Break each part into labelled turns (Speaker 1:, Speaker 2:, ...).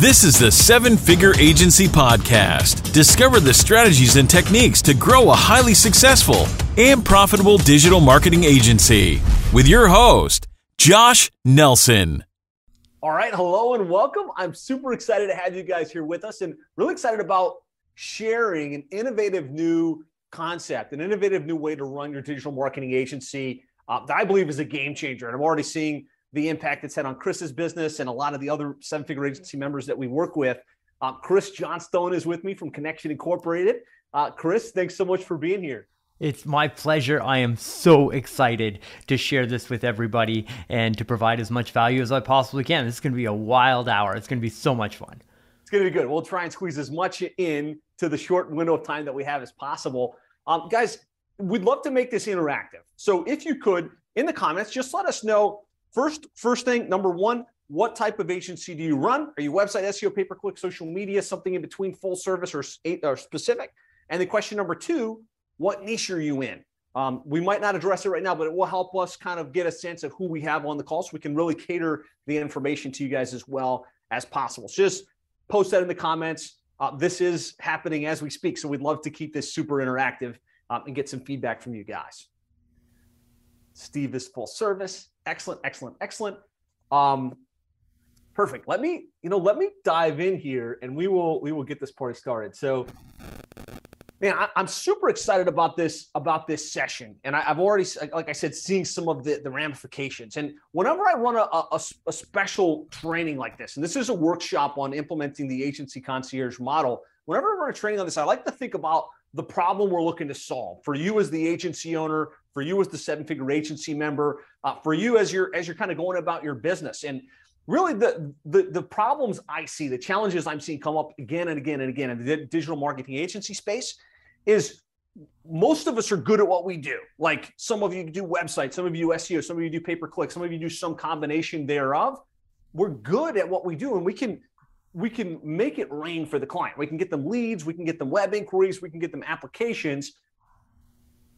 Speaker 1: This is the Seven Figure Agency Podcast. Discover the strategies and techniques to grow a highly successful and profitable digital marketing agency with your host, Josh Nelson.
Speaker 2: All right, hello and welcome. I'm super excited to have you guys here with us and really excited about sharing an innovative new concept, an innovative new way to run your digital marketing agency uh, that I believe is a game changer. And I'm already seeing the impact it's had on Chris's business and a lot of the other seven figure agency members that we work with. Uh, Chris Johnstone is with me from Connection Incorporated. Uh, Chris, thanks so much for being here.
Speaker 3: It's my pleasure. I am so excited to share this with everybody and to provide as much value as I possibly can. This is going to be a wild hour. It's going to be so much fun.
Speaker 2: It's going to be good. We'll try and squeeze as much in to the short window of time that we have as possible. Um, guys, we'd love to make this interactive. So if you could, in the comments, just let us know First, first thing, number one, what type of agency do you run? Are you website, SEO, pay per click, social media, something in between, full service or, or specific? And the question number two, what niche are you in? Um, we might not address it right now, but it will help us kind of get a sense of who we have on the call so we can really cater the information to you guys as well as possible. So just post that in the comments. Uh, this is happening as we speak. So we'd love to keep this super interactive um, and get some feedback from you guys. Steve is full service. Excellent, excellent, excellent. Um, perfect. Let me, you know, let me dive in here and we will we will get this party started. So man, I, am super excited about this about this session, and I, have already, like I said, seeing some of the, the ramifications. And whenever I run a, a, a, special training like this, and this is a workshop on implementing the agency concierge model, whenever I run a training on this, I like to think about the problem we're looking to solve for you as the agency owner, for you as the seven figure agency member, uh, for you as you're as you're kind of going about your business. And really the, the the problems I see, the challenges I'm seeing come up again and again and again in the digital marketing agency space is most of us are good at what we do. Like some of you do websites, some of you SEO, some of you do pay per click, some of you do some combination thereof. We're good at what we do and we can we can make it rain for the client. We can get them leads, we can get them web inquiries, we can get them applications.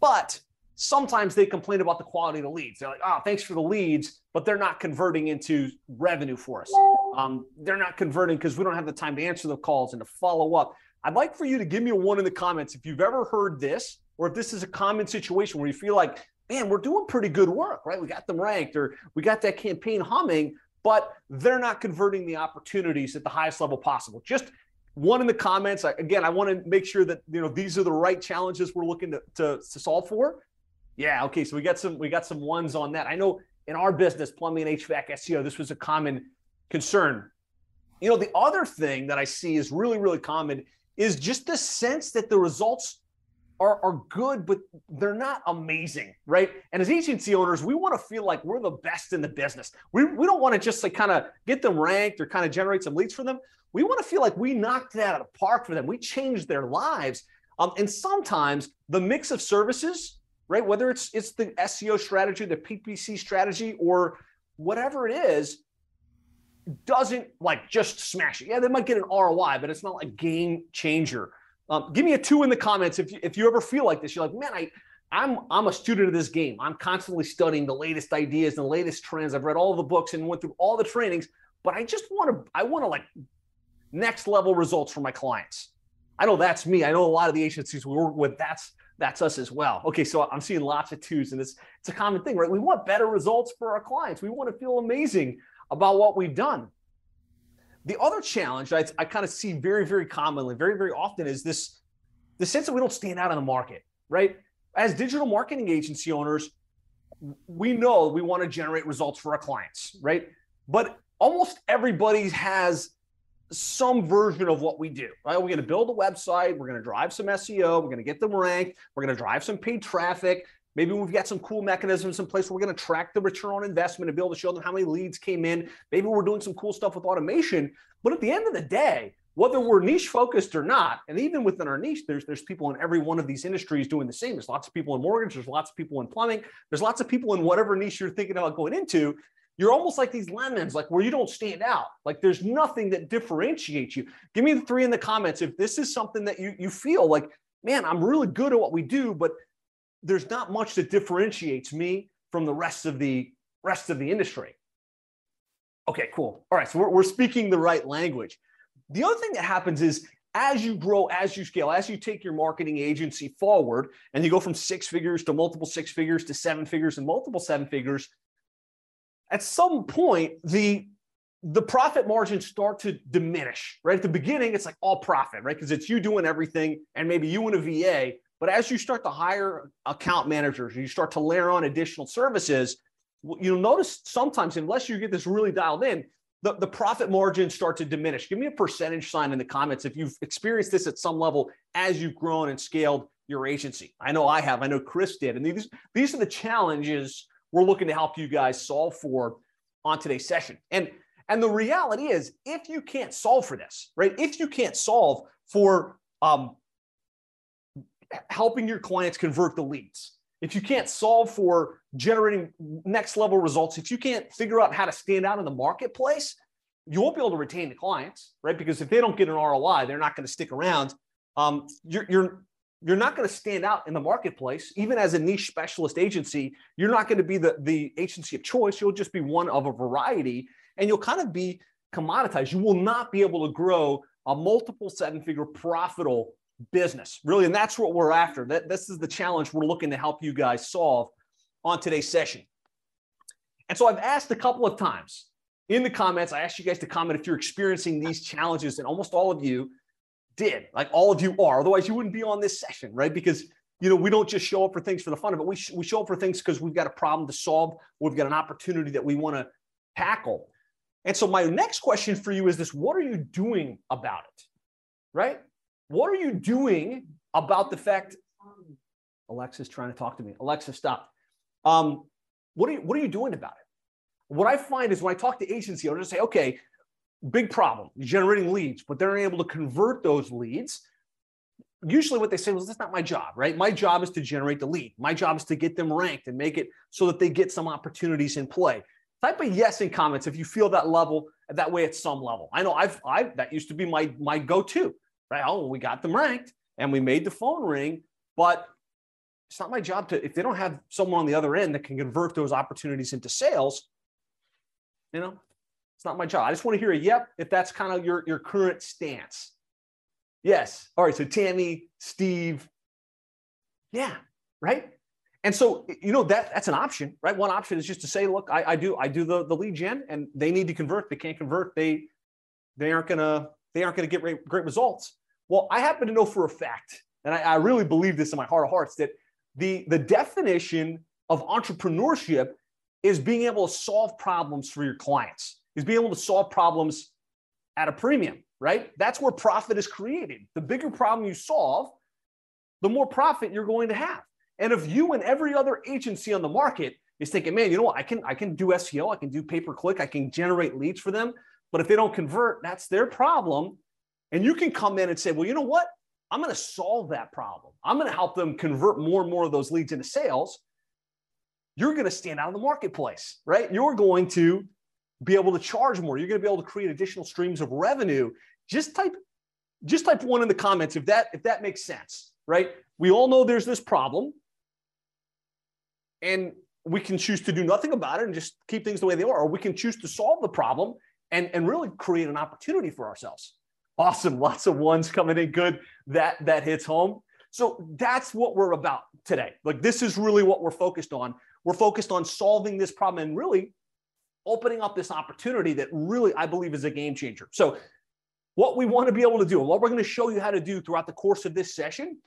Speaker 2: But sometimes they complain about the quality of the leads. They're like, oh, thanks for the leads, but they're not converting into revenue for us. Um, they're not converting because we don't have the time to answer the calls and to follow up. I'd like for you to give me a one in the comments if you've ever heard this or if this is a common situation where you feel like, man, we're doing pretty good work, right? We got them ranked or we got that campaign humming, but they're not converting the opportunities at the highest level possible. Just one in the comments. Again, I want to make sure that you know these are the right challenges we're looking to, to, to solve for. Yeah, okay. So we got some we got some ones on that. I know in our business, plumbing and HVAC SEO, this was a common concern. You know, the other thing that I see is really, really common is just the sense that the results are, are good, but they're not amazing, right? And as agency owners, we want to feel like we're the best in the business. We, we don't want to just like kind of get them ranked or kind of generate some leads for them. We want to feel like we knocked that out of the park for them. We changed their lives. Um, and sometimes the mix of services, right? Whether it's it's the SEO strategy, the PPC strategy, or whatever it is, doesn't like just smash it. Yeah, they might get an ROI, but it's not a game changer. Um, give me a two in the comments if you, if you ever feel like this. You're like, man, I I'm I'm a student of this game. I'm constantly studying the latest ideas and the latest trends. I've read all the books and went through all the trainings, but I just want to I want to like next level results for my clients. I know that's me. I know a lot of the agencies we work with. That's that's us as well. Okay, so I'm seeing lots of twos, and it's it's a common thing, right? We want better results for our clients. We want to feel amazing about what we've done. The other challenge I, I kind of see very, very commonly, very, very often is this the sense that we don't stand out in the market, right? As digital marketing agency owners, we know we want to generate results for our clients, right? But almost everybody has some version of what we do, right? We're going to build a website, we're going to drive some SEO, we're going to get them ranked, we're going to drive some paid traffic, Maybe we've got some cool mechanisms in place where we're going to track the return on investment and be able to show them how many leads came in. Maybe we're doing some cool stuff with automation. But at the end of the day, whether we're niche focused or not, and even within our niche, there's there's people in every one of these industries doing the same. There's lots of people in mortgage, there's lots of people in plumbing, there's lots of people in whatever niche you're thinking about going into. You're almost like these lemons, like where you don't stand out. Like there's nothing that differentiates you. Give me the three in the comments if this is something that you you feel like, man, I'm really good at what we do, but there's not much that differentiates me from the rest of the rest of the industry. Okay, cool. All right, so we're, we're speaking the right language. The other thing that happens is as you grow, as you scale, as you take your marketing agency forward and you go from six figures to multiple six figures to seven figures and multiple seven figures, at some point, the the profit margins start to diminish, right? At the beginning, it's like all profit, right? Because it's you doing everything and maybe you and a VA. But as you start to hire account managers, you start to layer on additional services, you'll notice sometimes, unless you get this really dialed in, the, the profit margins start to diminish. Give me a percentage sign in the comments if you've experienced this at some level as you've grown and scaled your agency. I know I have. I know Chris did. And these, these are the challenges we're looking to help you guys solve for on today's session. And and the reality is, if you can't solve for this, right? If you can't solve for um, helping your clients convert the leads, if you can't solve for generating next level results, if you can't figure out how to stand out in the marketplace, you won't be able to retain the clients, right? Because if they don't get an ROI, they're not going to stick around. Um, you're, you're you're not going to stand out in the marketplace, even as a niche specialist agency. You're not going to be the the agency of choice. You'll just be one of a variety and you'll kind of be commoditized. You will not be able to grow a multiple seven figure profitable business, really. And that's what we're after. That, this is the challenge we're looking to help you guys solve on today's session. And so I've asked a couple of times in the comments, I asked you guys to comment if you're experiencing these challenges, and almost all of you did, like all of you are. Otherwise, you wouldn't be on this session, right? Because you know, we don't just show up for things for the fun of it. We, sh- we show up for things because we've got a problem to solve. We've got an opportunity that we want to tackle. And so my next question for you is this what are you doing about it? Right? What are you doing about the fact Alexa's trying to talk to me. Alexa, stop. Um, what are you what are you doing about it? What I find is when I talk to agency, I'll just say, okay, big problem, generating leads, but they're able to convert those leads. Usually what they say was, that's not my job, right? My job is to generate the lead. My job is to get them ranked and make it so that they get some opportunities in play. Type a yes in comments if you feel that level that way at some level. I know I've I that used to be my my go-to. Right? Oh, we got them ranked and we made the phone ring, but it's not my job to if they don't have someone on the other end that can convert those opportunities into sales, you know, it's not my job. I just want to hear a yep if that's kind of your your current stance. Yes. All right. So Tammy, Steve. Yeah. Right. And so, you know, that that's an option, right? One option is just to say, look, I, I do I do the, the lead gen and they need to convert. They can't convert, they they aren't gonna they aren't gonna get great, great results. Well, I happen to know for a fact, and I, I really believe this in my heart of hearts, that the the definition of entrepreneurship is being able to solve problems for your clients, is being able to solve problems at a premium, right? That's where profit is created. The bigger problem you solve, the more profit you're going to have. And if you and every other agency on the market is thinking, man, you know what, I can I can do SEO, I can do pay per click, I can generate leads for them, but if they don't convert, that's their problem. And you can come in and say, well, you know what? I'm going to solve that problem. I'm going to help them convert more and more of those leads into sales. You're going to stand out in the marketplace, right? You're going to be able to charge more. You're going to be able to create additional streams of revenue. Just type just type one in the comments if that if that makes sense, right? We all know there's this problem and we can choose to do nothing about it and just keep things the way they are, or we can choose to solve the problem and, and really create an opportunity for ourselves. Awesome. Lots of ones coming in good. That that hits home. So that's what we're about today. Like this is really what we're focused on. We're focused on solving this problem and really opening up this opportunity that really I believe is a game changer. So what we want to be able to do what we're going to show you how to do throughout the course of this session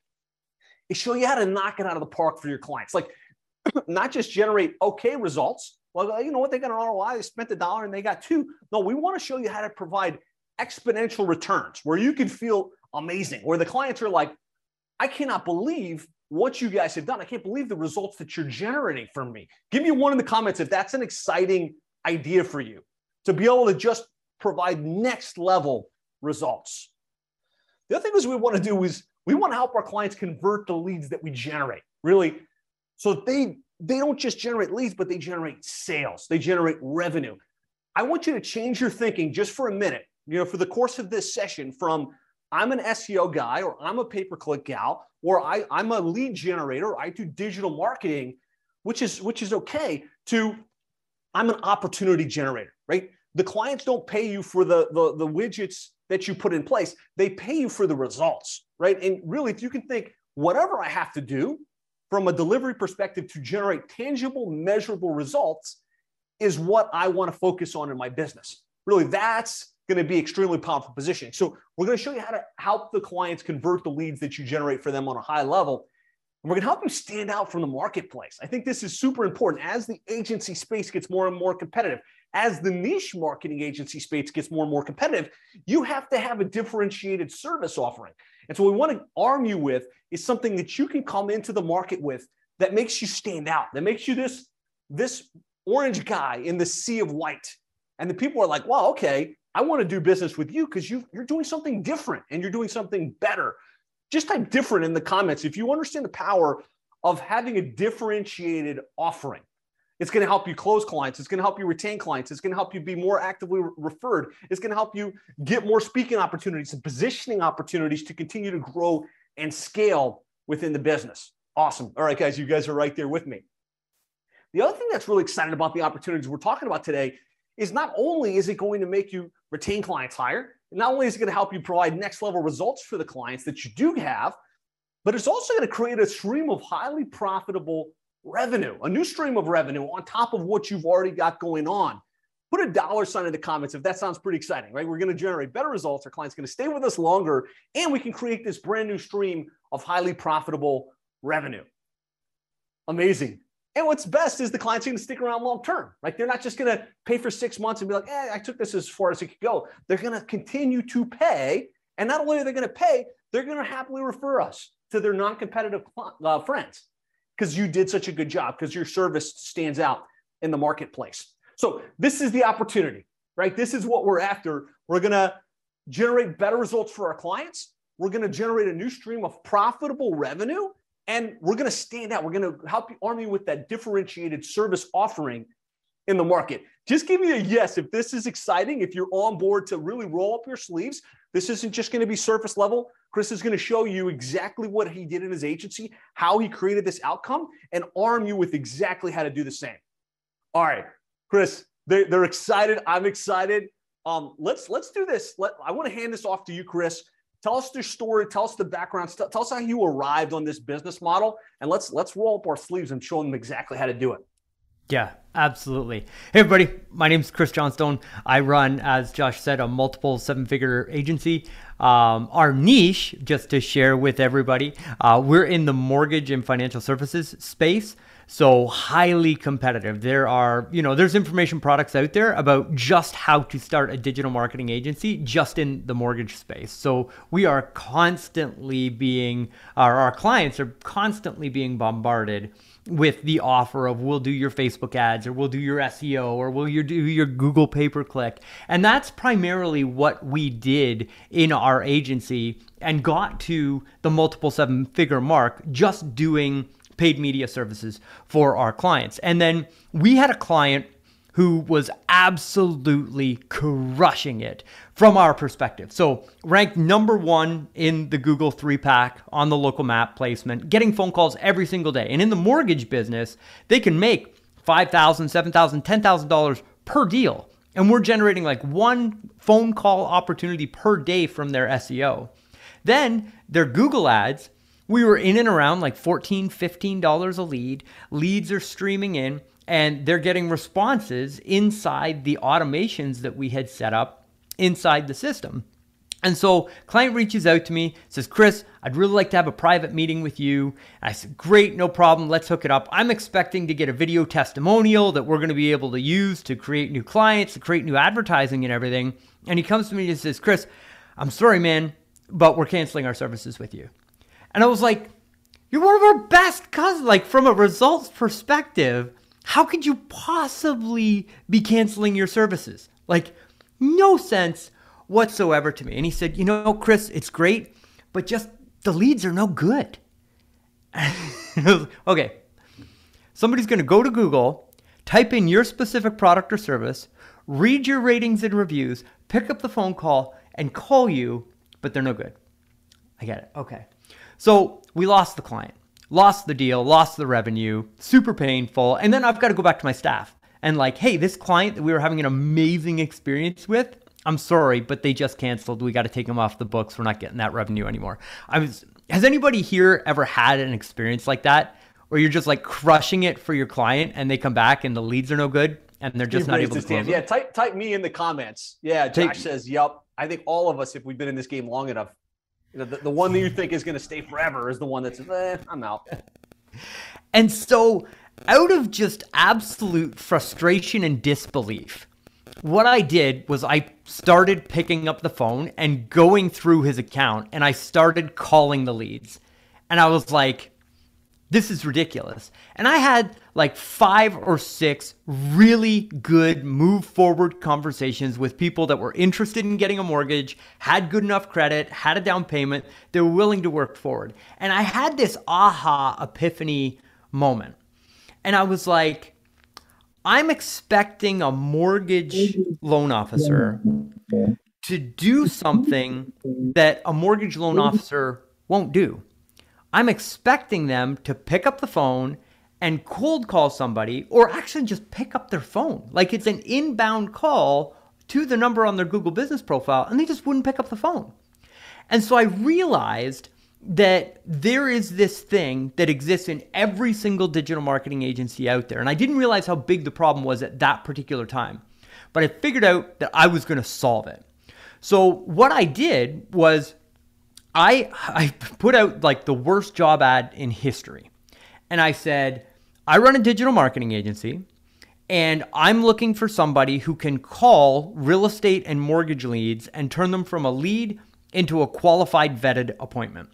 Speaker 2: is show you how to knock it out of the park for your clients. Like not just generate okay results. Well, you know what? They got an ROI, they spent a dollar and they got two. No, we want to show you how to provide exponential returns where you can feel amazing, where the clients are like, I cannot believe what you guys have done. I can't believe the results that you're generating from me. Give me one in the comments if that's an exciting idea for you to be able to just provide next level results. The other thing is we want to do is we want to help our clients convert the leads that we generate. Really, so they they don't just generate leads, but they generate sales. They generate revenue. I want you to change your thinking just for a minute. You know, for the course of this session, from I'm an SEO guy, or I'm a pay-per-click gal, or I, I'm a lead generator, I do digital marketing, which is which is okay, to I'm an opportunity generator, right? the clients don't pay you for the, the, the widgets that you put in place. They pay you for the results, right? And really, if you can think, whatever I have to do from a delivery perspective to generate tangible, measurable results is what I want to focus on in my business. Really, that's going to be extremely powerful position. So we're going to show you how to help the clients convert the leads that you generate for them on a high level. And we're going to help you stand out from the marketplace. I think this is super important as the agency space gets more and more competitive as the niche marketing agency space gets more and more competitive, you have to have a differentiated service offering. And so, we want to arm you with is something that you can come into the market with that makes you stand out, that makes you this, this orange guy in the sea of white. And the people are like, well, okay, I want to do business with you because you, you're doing something different and you're doing something better. Just type different in the comments if you understand the power of having a differentiated offering. It's going to help you close clients. It's going to help you retain clients. It's going to help you be more actively re- referred. It's going to help you get more speaking opportunities and positioning opportunities to continue to grow and scale within the business. Awesome. All right, guys, you guys are right there with me. The other thing that's really exciting about the opportunities we're talking about today is not only is it going to make you retain clients higher, not only is it going to help you provide next level results for the clients that you do have, but it's also going to create a stream of highly profitable revenue, a new stream of revenue on top of what you've already got going on. Put a dollar sign in the comments if that sounds pretty exciting, right? We're going to generate better results. Our client's going to stay with us longer, and we can create this brand new stream of highly profitable revenue. Amazing. And what's best is the client's going to stick around long term, right? They're not just going to pay for six months and be like, eh, I took this as far as it could go. They're going to continue to pay. And not only are they going to pay, they're going to happily refer us to their non competitive uh, friends because you did such a good job, because your service stands out in the marketplace. So, this is the opportunity, right? This is what we're after. We're going to generate better results for our clients. We're going to generate a new stream of profitable revenue, and we're going to stand out. We're going to help you arm you with that differentiated service offering in the market. Just give me a yes if this is exciting, if you're on board to really roll up your sleeves. This isn't just going to be surface level. Chris is going to show you exactly what he did in his agency, how he created this outcome, and arm you with exactly how to do the same. All right, Chris, they, they're excited. I'm excited. Um, let's let's do this. Let, I want to hand this off to you, Chris. Tell us your story. Tell us the background. Tell us how you arrived on this business model, and let's let's roll up our sleeves and show them exactly how to do it.
Speaker 3: Yeah, absolutely. Hey, everybody. My name is Chris Johnstone. I run, as Josh said, a multiple seven figure agency. Um, our niche, just to share with everybody, uh, we're in the mortgage and financial services space. So highly competitive. There are, you know, there's information products out there about just how to start a digital marketing agency just in the mortgage space. So we are constantly being, our, our clients are constantly being bombarded with the offer of we'll do your Facebook ads or we'll do your SEO or we'll you do your Google pay per click. And that's primarily what we did in our agency and got to the multiple seven figure mark just doing paid media services for our clients. And then we had a client who was absolutely crushing it from our perspective. So, ranked number one in the Google three pack on the local map placement, getting phone calls every single day. And in the mortgage business, they can make $5,000, $7,000, $10,000 per deal. And we're generating like one phone call opportunity per day from their SEO. Then their Google ads, we were in and around like $14, $15 a lead. Leads are streaming in and they're getting responses inside the automations that we had set up inside the system. And so client reaches out to me, says, Chris, I'd really like to have a private meeting with you. I said, great, no problem. Let's hook it up. I'm expecting to get a video testimonial that we're going to be able to use to create new clients, to create new advertising and everything. And he comes to me and says, Chris, I'm sorry, man, but we're canceling our services with you. And I was like, you're one of our best cousins. Like from a results perspective, how could you possibly be canceling your services? Like, no sense whatsoever to me. And he said, You know, Chris, it's great, but just the leads are no good. okay. Somebody's going to go to Google, type in your specific product or service, read your ratings and reviews, pick up the phone call, and call you, but they're no good. I get it. Okay. So we lost the client lost the deal, lost the revenue, super painful. And then I've got to go back to my staff and like, hey, this client that we were having an amazing experience with, I'm sorry, but they just canceled. We got to take them off the books. We're not getting that revenue anymore. I was. Has anybody here ever had an experience like that, where you're just like crushing it for your client, and they come back and the leads are no good, and they're just not able to close?
Speaker 2: Yeah, type type me in the comments. Yeah, Josh take, says, "Yep." I think all of us, if we've been in this game long enough, you know, the, the one that you think is going to stay forever is the one that's, eh, I'm out.
Speaker 3: And so, out of just absolute frustration and disbelief, what I did was I started picking up the phone and going through his account and I started calling the leads. And I was like, this is ridiculous. And I had like five or six really good move forward conversations with people that were interested in getting a mortgage, had good enough credit, had a down payment, they were willing to work forward. And I had this aha epiphany moment. And I was like, I'm expecting a mortgage loan officer to do something that a mortgage loan officer won't do. I'm expecting them to pick up the phone and cold call somebody or actually just pick up their phone. Like it's an inbound call to the number on their Google business profile and they just wouldn't pick up the phone. And so I realized that there is this thing that exists in every single digital marketing agency out there. And I didn't realize how big the problem was at that particular time. But I figured out that I was going to solve it. So what I did was I I put out like the worst job ad in history. And I said, I run a digital marketing agency and I'm looking for somebody who can call real estate and mortgage leads and turn them from a lead into a qualified vetted appointment.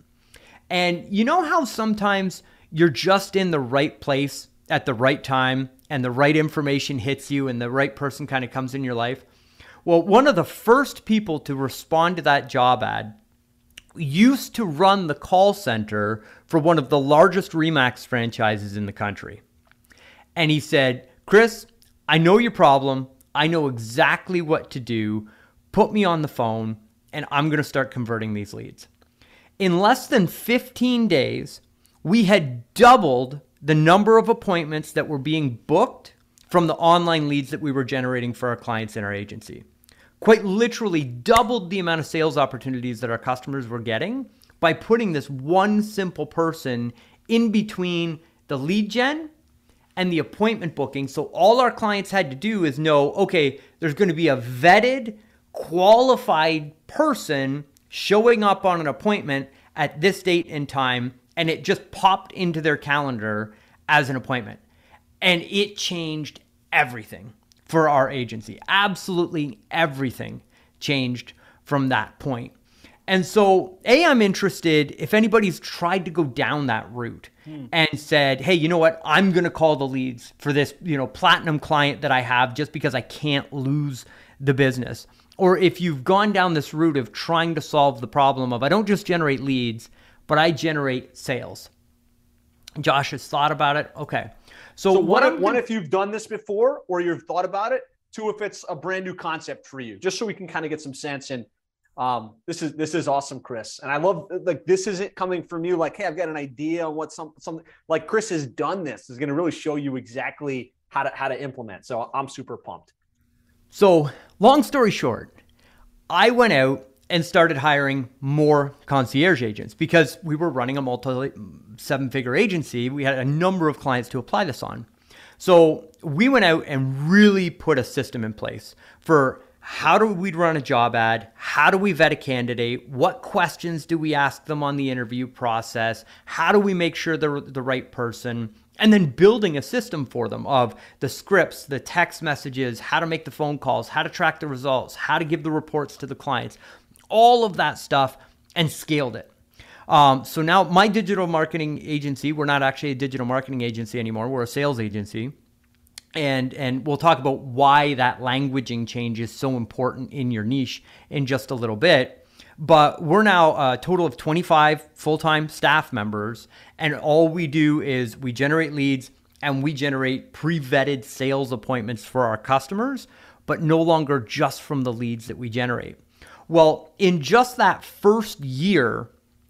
Speaker 3: And you know how sometimes you're just in the right place at the right time and the right information hits you and the right person kind of comes in your life? Well, one of the first people to respond to that job ad used to run the call center for one of the largest Remax franchises in the country. And he said, Chris, I know your problem. I know exactly what to do. Put me on the phone, and I'm going to start converting these leads. In less than 15 days, we had doubled the number of appointments that were being booked from the online leads that we were generating for our clients in our agency. Quite literally doubled the amount of sales opportunities that our customers were getting by putting this one simple person in between the lead gen and the appointment booking. So all our clients had to do is know okay, there's going to be a vetted, qualified person showing up on an appointment at this date and time, and it just popped into their calendar as an appointment. And it changed everything for our agency. Absolutely everything changed from that point. And so, A, I'm interested if anybody's tried to go down that route hmm. and said, hey, you know what? I'm going to call the leads for this, you know, platinum client that I have just because I can't lose the business or if you've gone down this route of trying to solve the problem of I don't just generate leads, but I generate sales. Josh has thought about it. Okay.
Speaker 2: So, so one, if, one if you've done this before or you've thought about it, two if it's a brand new concept for you, just so we can kind of get some sense in. Um, this is this is awesome, Chris, and I love like this isn't coming from you like, hey, I've got an idea on what some something like Chris has done. This is going to really show you exactly how to how to implement. So I'm super pumped.
Speaker 3: So, long story short, I went out and started hiring more concierge agents because we were running a multi seven figure agency. We had a number of clients to apply this on. So, we went out and really put a system in place for how do we run a job ad? How do we vet a candidate? What questions do we ask them on the interview process? How do we make sure they're the right person? and then building a system for them of the scripts, the text messages, how to make the phone calls, how to track the results, how to give the reports to the clients, all of that stuff, and scaled it. Um, so now my digital marketing agency, we're not actually a digital marketing agency anymore, we're a sales agency. And, and we'll talk about why that languaging change is so important in your niche in just a little bit. But we're now a total of 25 full time staff members. And all we do is we generate leads and we generate pre vetted sales appointments for our customers, but no longer just from the leads that we generate. Well, in just that first year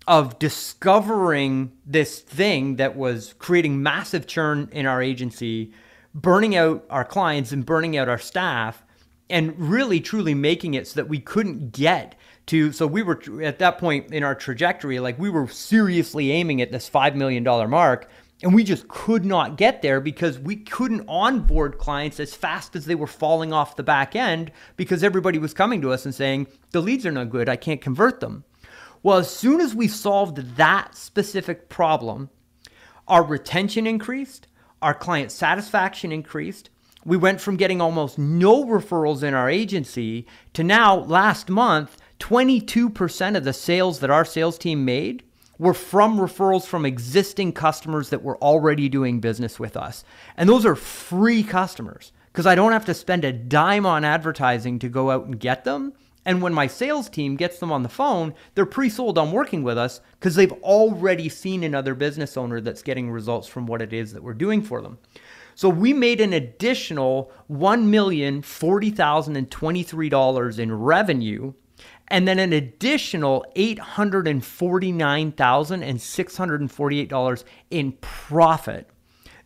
Speaker 3: of discovering this thing that was creating massive churn in our agency, burning out our clients and burning out our staff and really truly making it so that we couldn't get to so we were at that point in our trajectory like we were seriously aiming at this 5 million dollar mark and we just could not get there because we couldn't onboard clients as fast as they were falling off the back end because everybody was coming to us and saying the leads are not good. I can't convert them. Well as soon as we solved that specific problem our retention increased our client satisfaction increased. We went from getting almost no referrals in our agency to now last month 22% of the sales that our sales team made were from referrals from existing customers that were already doing business with us. And those are free customers because I don't have to spend a dime on advertising to go out and get them. And when my sales team gets them on the phone, they're pre sold on working with us because they've already seen another business owner that's getting results from what it is that we're doing for them. So we made an additional $1,040,023 in revenue and then an additional $849,648 in profit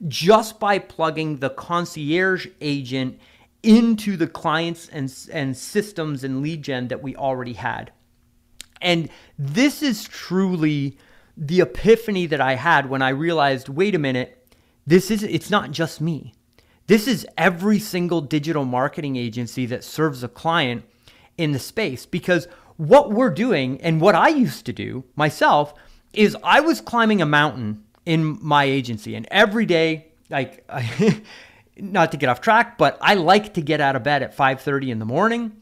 Speaker 3: just by plugging the concierge agent into the clients and, and systems and lead gen that we already had. And this is truly the epiphany that I had when I realized wait a minute, this is it's not just me. This is every single digital marketing agency that serves a client in the space because what we're doing and what I used to do myself is I was climbing a mountain in my agency and every day like not to get off track but I like to get out of bed at 5:30 in the morning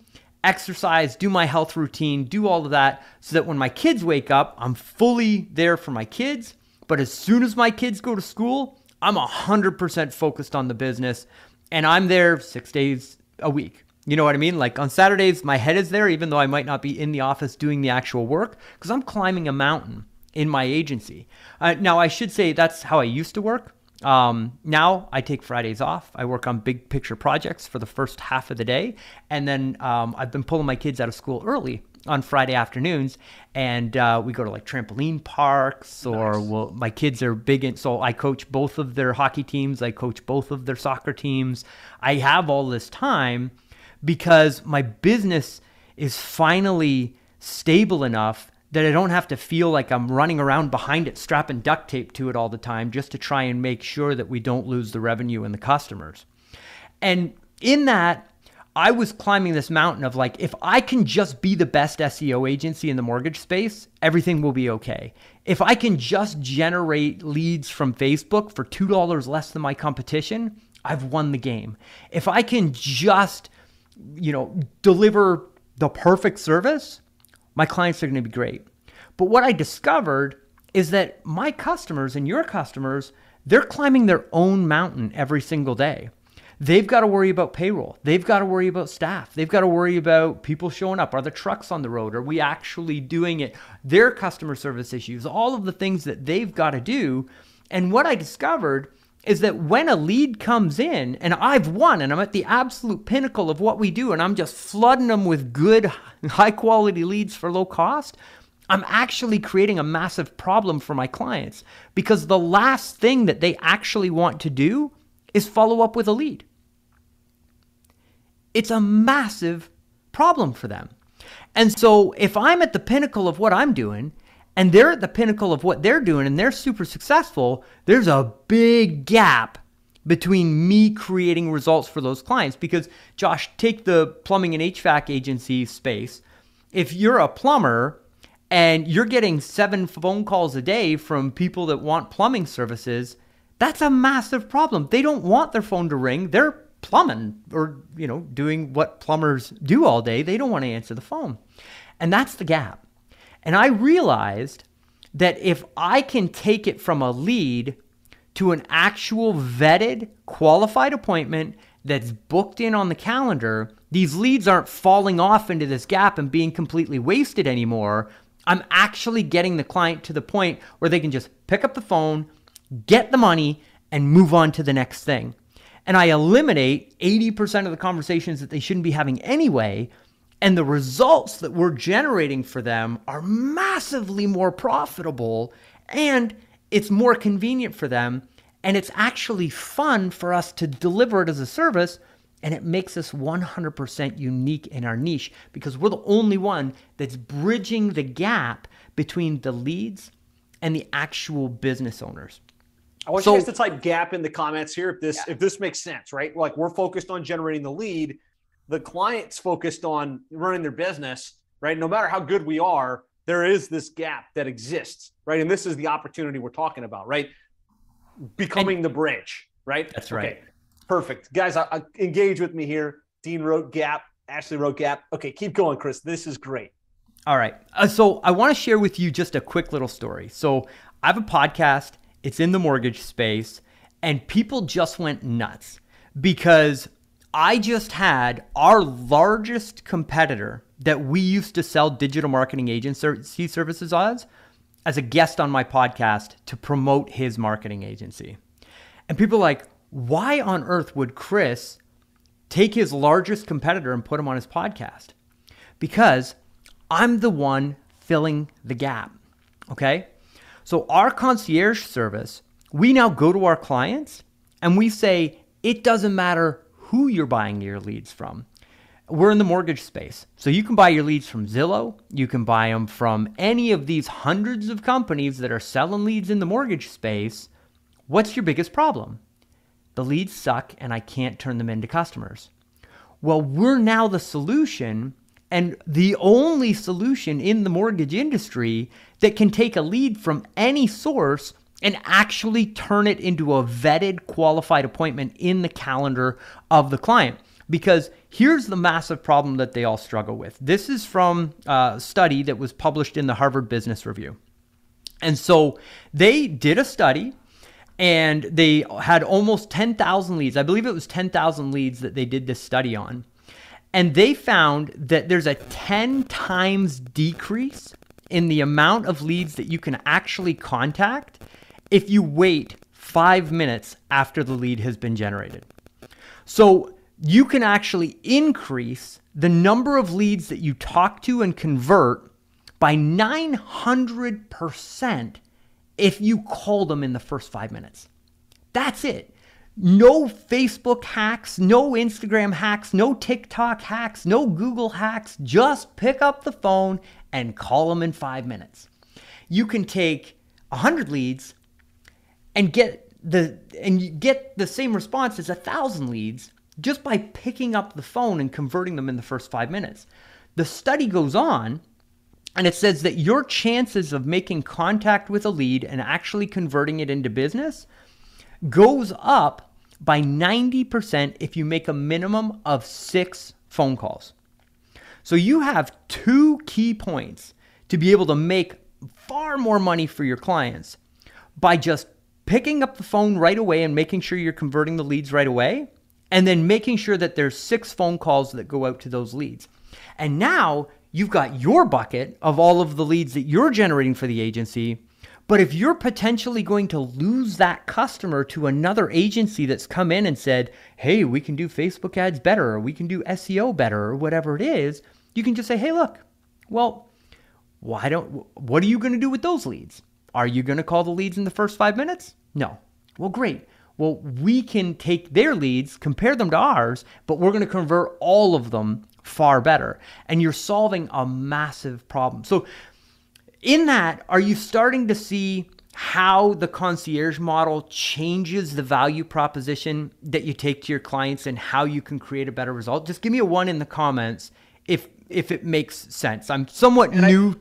Speaker 3: exercise do my health routine do all of that so that when my kids wake up I'm fully there for my kids. But as soon as my kids go to school I'm 100% focused on the business and I'm there 6 days a week you know what I mean? Like on Saturdays, my head is there, even though I might not be in the office doing the actual work, because I'm climbing a mountain in my agency. Uh, now, I should say that's how I used to work. Um, now I take Fridays off. I work on big picture projects for the first half of the day. And then um, I've been pulling my kids out of school early on Friday afternoons, and uh, we go to like trampoline parks, or nice. we'll, my kids are big in. So I coach both of their hockey teams. I coach both of their soccer teams. I have all this time because my business is finally stable enough that I don't have to feel like I'm running around behind it, strapping duct tape to it all the time just to try and make sure that we don't lose the revenue and the customers. And in that, I was climbing this mountain of like, if I can just be the best SEO agency in the mortgage space, everything will be okay. If I can just generate leads from Facebook for $2 less than my competition, I've won the game. If I can just you know, deliver the perfect service, my clients are going to be great. But what I discovered is that my customers and your customers, they're climbing their own mountain every single day. They've got to worry about payroll. They've got to worry about staff. They've got to worry about people showing up. Are the trucks on the road? Are we actually doing it? Their customer service issues, all of the things that they've got to do. And what I discovered is that when a lead comes in and I've won and I'm at the absolute pinnacle of what we do and I'm just flooding them with good, high quality leads for low cost, I'm actually creating a massive problem for my clients because the last thing that they actually want to do is follow up with a lead. It's a massive problem for them. And so if I'm at the pinnacle of what I'm doing and they're at the pinnacle of what they're doing and they're super successful, there's a big gap between me creating results for those clients. Because, Josh, take the plumbing and HVAC agency space. If you're a plumber and you're getting seven phone calls a day from people that want plumbing services, that's a massive problem. They don't want their phone to ring. They're plumbing or, you know, doing what plumbers do all day. They don't want to answer the phone. And that's the gap. And I realized that if I can take it from a lead to an actual vetted, qualified appointment that's booked in on the calendar, these leads aren't falling off into this gap and being completely wasted anymore. I'm actually getting the client to the point where they can just pick up the phone, get the money, and move on to the next thing. And I eliminate 80% of the conversations that they shouldn't be having anyway and the results that we're generating for them are massively more profitable and it's more convenient for them And it's actually fun for us to deliver it as a service. And it makes us 100% unique in our niche because we're the only one that's bridging the gap between the leads and the actual business owners.
Speaker 2: I want so, you guys to type gap in the comments here if this yeah. if this makes sense, right? Like we're focused on generating the lead, the client's focused on running their business, right? No matter how good we are, there is this gap that exists, right? And this is the opportunity we're talking about, right? Becoming the bridge, right?
Speaker 3: That's right. Okay,
Speaker 2: perfect, guys. I, I, engage with me here. Dean wrote gap. Ashley wrote gap. Okay, keep going, Chris. This is great.
Speaker 3: All right. Uh, so I want to share with you just a quick little story. So I have a podcast. It's in the mortgage space, and people just went nuts because I just had our largest competitor that we used to sell digital marketing agency services as as a guest on my podcast to promote his marketing agency. And people like, why on earth would Chris take his largest competitor and put him on his podcast? Because I'm the one filling the gap. Okay? So, our concierge service, we now go to our clients and we say, it doesn't matter who you're buying your leads from we're in the mortgage space. So you can buy your leads from Zillow. You can buy them from any of these hundreds of companies that are selling leads in the mortgage space. What's your biggest problem? The leads suck and I can't turn them into customers. Well, we're now the solution and the only solution in the mortgage industry that can take a lead from any source and actually turn it into a vetted, qualified appointment in the calendar of the client. Because here's the massive problem that they all struggle with. This is from a study that was published in the Harvard Business Review. And so they did a study and they had almost 10,000 leads. I believe it was 10,000 leads that they did this study on. And they found that there's a 10 times decrease in the amount of leads that you can actually contact if you wait five minutes after the lead has been generated. So you can actually increase the number of leads that you talk to and convert by 900% if you call them in the first five minutes. That's it. No Facebook hacks, no Instagram hacks, no TikTok hacks, no Google hacks. Just pick up the phone and call them in five minutes. You can take 100 leads and get the and you get the same response as a thousand leads just by picking up the phone and converting them in the first five minutes. The study goes on and it says that your chances of making contact with a lead and actually converting it into business goes up by 90% if you make a minimum of six phone calls. So you have two key points to be able to make far more money for your clients by just picking up the phone right away and making sure you're converting the leads right away and then making sure that there's six phone calls that go out to those leads. And now you've got your bucket of all of the leads that you're generating for the agency. But if you're potentially going to lose that customer to another agency that's come in and said, hey, we can do Facebook ads better, or we can do SEO better, or whatever it is, you can just say, hey, look, well, why don't, what are you going to do with those leads? Are you going to call the leads in the first five minutes? No. Well, great. Well, we can take their leads, compare them to ours, but we're going to convert all of them far better. And you're solving a massive problem. So, in that, are you starting to see how the concierge model changes the value proposition that you take to your clients and how you can create a better result? Just give me a one in the comments if if it makes sense. I'm somewhat
Speaker 2: and
Speaker 3: new. I,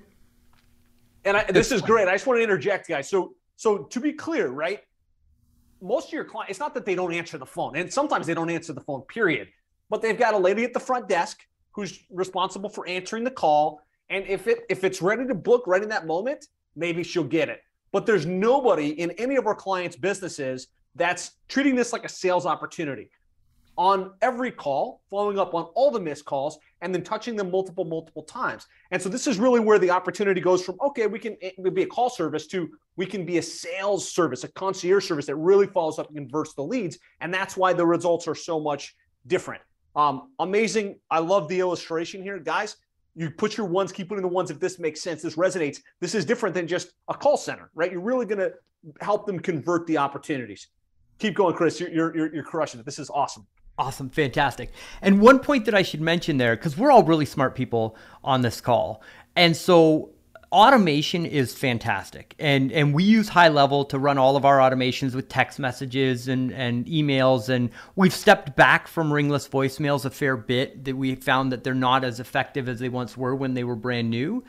Speaker 2: and I, this is great. I just want to interject, guys. So so to be clear, right? most of your clients, it's not that they don't answer the phone, and sometimes they don't answer the phone, period. But they've got a lady at the front desk who's responsible for answering the call. And if it if it's ready to book right in that moment, maybe she'll get it. But there's nobody in any of our clients' businesses that's treating this like a sales opportunity on every call, following up on all the missed calls, and then touching them multiple, multiple times. And so this is really where the opportunity goes from okay, we can be a call service to we can be a sales service, a concierge service that really follows up and converts the leads. And that's why the results are so much different. Um, amazing. I love the illustration here, guys. You put your ones, keep putting the ones if this makes sense, this resonates. This is different than just a call center, right? You're really going to help them convert the opportunities. Keep going, Chris. You're, you're, you're crushing it. This is awesome.
Speaker 3: Awesome, fantastic. And one point that I should mention there, because we're all really smart people on this call. And so automation is fantastic. And and we use HighLevel to run all of our automations with text messages and, and emails. And we've stepped back from ringless voicemails a fair bit that we found that they're not as effective as they once were when they were brand new.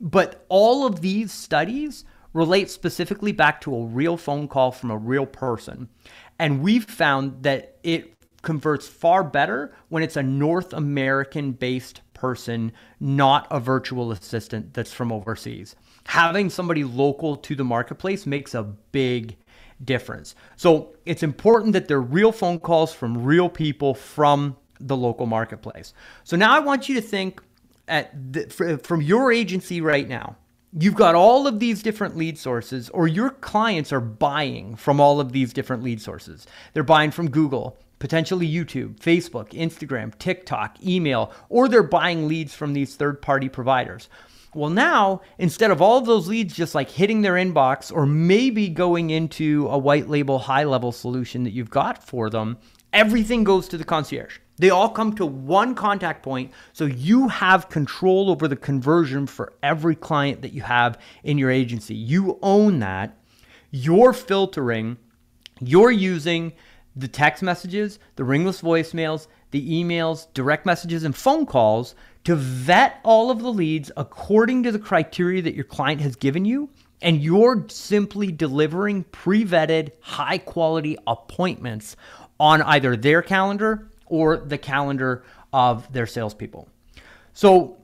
Speaker 3: But all of these studies relate specifically back to a real phone call from a real person. And we've found that it converts far better when it's a North American based person, not a virtual assistant that's from overseas. Having somebody local to the marketplace makes a big difference. So it's important that they're real phone calls from real people from the local marketplace. So now I want you to think at the, from your agency right now. You've got all of these different lead sources, or your clients are buying from all of these different lead sources. They're buying from Google, potentially YouTube, Facebook, Instagram, TikTok, email, or they're buying leads from these third party providers. Well, now, instead of all of those leads just like hitting their inbox or maybe going into a white label HighLevel solution that you've got for them, everything goes to the concierge. They all come to one contact point, so you have control over the conversion for every client that you have in your agency. You own that. You're filtering, you're using the text messages, the ringless voicemails, the emails, direct messages, and phone calls to vet all of the leads according to the criteria that your client has given you. And you're simply delivering pre vetted, high quality appointments on either their calendar or the calendar of their salespeople. So,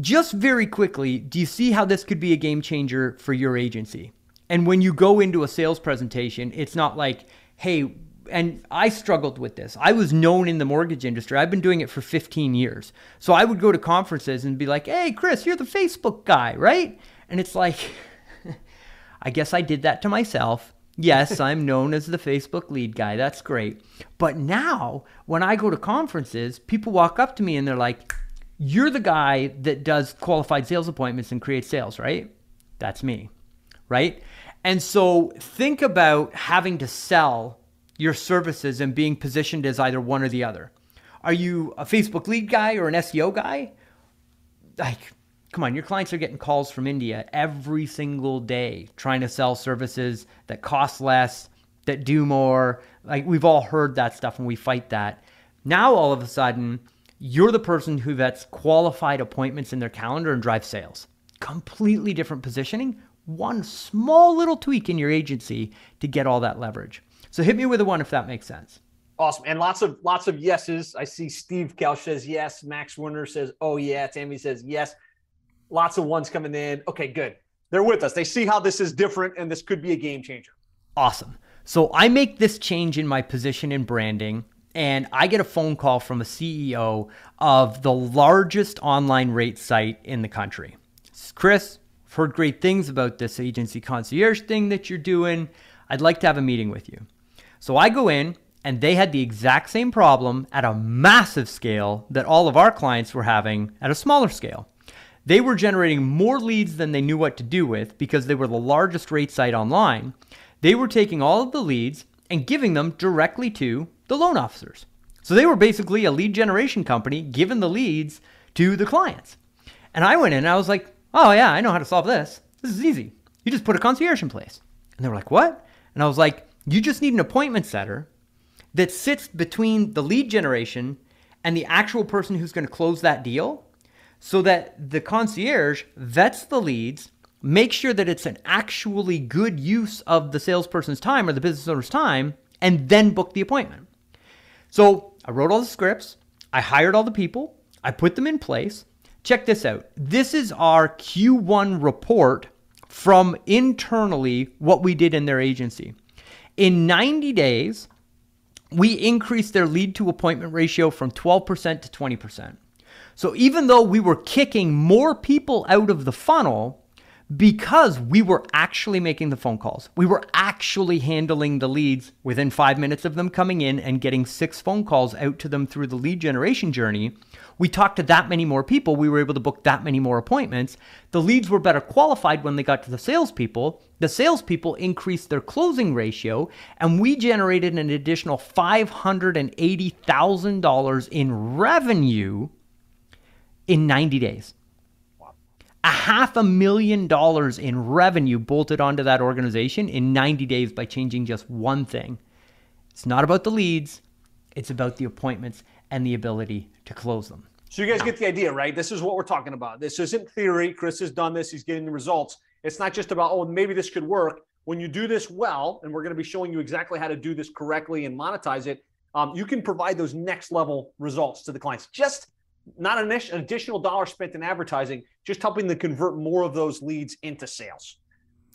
Speaker 3: just very quickly, do you see how this could be a game changer for your agency? And when you go into a sales presentation, it's not like, hey, and I struggled with this. I was known in the mortgage industry. I've been doing it for 15 years. So I would go to conferences and be like, hey, Chris, you're the Facebook guy, right? And it's like, I guess I did that to myself. Yes, I'm known as the Facebook lead guy. That's great. But now, when I go to conferences, people walk up to me and they're like, You're the guy that does qualified sales appointments and creates sales, right? That's me, right? And so think about having to sell your services and being positioned as either one or the other. Are you a Facebook lead guy or an SEO guy? Like, come on, your clients are getting calls from India every single day trying to sell services that cost less, that do more. Like, we've all heard that stuff and we fight that. Now, all of a sudden, you're the person who vets qualified appointments in their calendar and drives sales. Completely different positioning. One small little tweak in your agency to get all that leverage. So hit me with a one if that makes sense.
Speaker 2: Awesome. And lots of lots of yeses. I see Steve Kelch says yes. Max Werner says, oh yeah. Tammy says yes. Lots of ones coming in. Okay, good. They're with us. They see how this is different and this could be a game changer.
Speaker 3: Awesome. So I make this change in my position in branding and I get a phone call from a CEO of the largest online rate site in the country. Chris, I've heard great things about this agency concierge thing that you're doing. I'd like to have a meeting with you. So I go in, and they had the exact same problem at a massive scale that all of our clients were having at a smaller scale. They were generating more leads than they knew what to do with because they were the largest rate site online. They were taking all of the leads and giving them directly to the loan officers. So they were basically a lead generation company giving the leads to the clients. And I went in and I was like, oh, yeah, I know how to solve this. This is easy. You just put a concierge in place. And they were like, what? And I was like, you just need an appointment setter that sits between the lead generation and the actual person who's going to close that deal so that the concierge vets the leads, makes sure that it's an actually good use of the salesperson's time or the business owner's time, and then book the appointment. So I wrote all the scripts, I hired all the people, I put them in place. Check this out. This is our Q1 report from internally what we did in their agency. In 90 days, we increased their lead to appointment ratio from 12% to 20%. So even though we were kicking more people out of the funnel, because we were actually making the phone calls. We were actually handling the leads within five minutes of them coming in and getting six phone calls out to them through the lead generation journey. We talked to that many more people. We were able to book that many more appointments. The leads were better qualified when they got to the salespeople. The salespeople increased their closing ratio, and we generated an additional $580,000 in revenue in 90 days a half a million dollars in revenue bolted onto that organization in 90 days by changing just one thing. It's not about the leads, it's about the appointments and the ability to close them.
Speaker 2: So you guys get the idea, right? This is what we're talking about. This isn't theory. Chris has done this, he's getting the results. It's not just about, oh, maybe this could work. When you do this well, and we're going to be showing you exactly how to do this correctly and monetize it, um, you can provide those next level results to the clients. Just not an additional dollar spent in advertising, just helping to convert more of those leads into sales.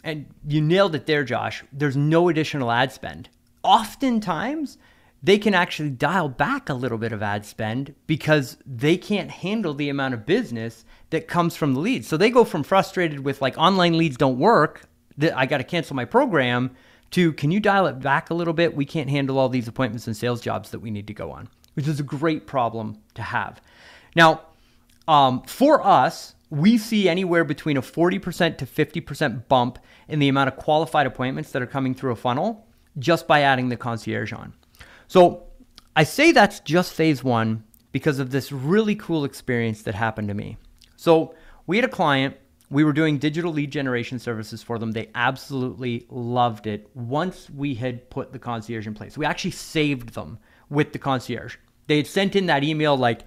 Speaker 3: And you nailed it there, Josh. There's no additional ad spend. Oftentimes, they can actually dial back a little bit of ad spend because they can't handle the amount of business that comes from the leads. So they go from frustrated with like online leads don't work, that I got to cancel my program, to can you dial it back a little bit? We can't handle all these appointments and sales jobs that we need to go on, which is a great problem to have. Now, um, for us, we see anywhere between a 40% to 50% bump in the amount of qualified appointments that are coming through a funnel just by adding the concierge on. So I say that's just phase one because of this really cool experience that happened to me. So we had a client, we were doing digital lead generation services for them. They absolutely loved it once we had put the concierge in place. We actually saved them with the concierge. They had sent in that email like,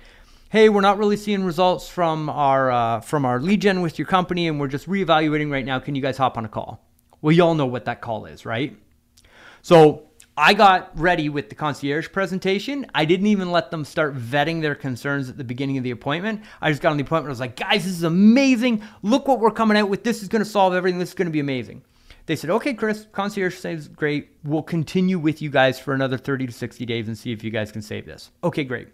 Speaker 3: hey, we're not really seeing results from our uh, from our lead gen with your company, and we're just reevaluating right now. Can you guys hop on a call? Well, you all know what that call is, right? So I got ready with the concierge presentation. I didn't even let them start vetting their concerns at the beginning of the appointment. I just got on the appointment. I was like, guys, this is amazing. Look what we're coming out with. This is going to solve everything. This is going to be amazing. They said, okay, Chris, concierge saves great. We'll continue with you guys for another 30 to 60 days and see if you guys can save this. Okay, great.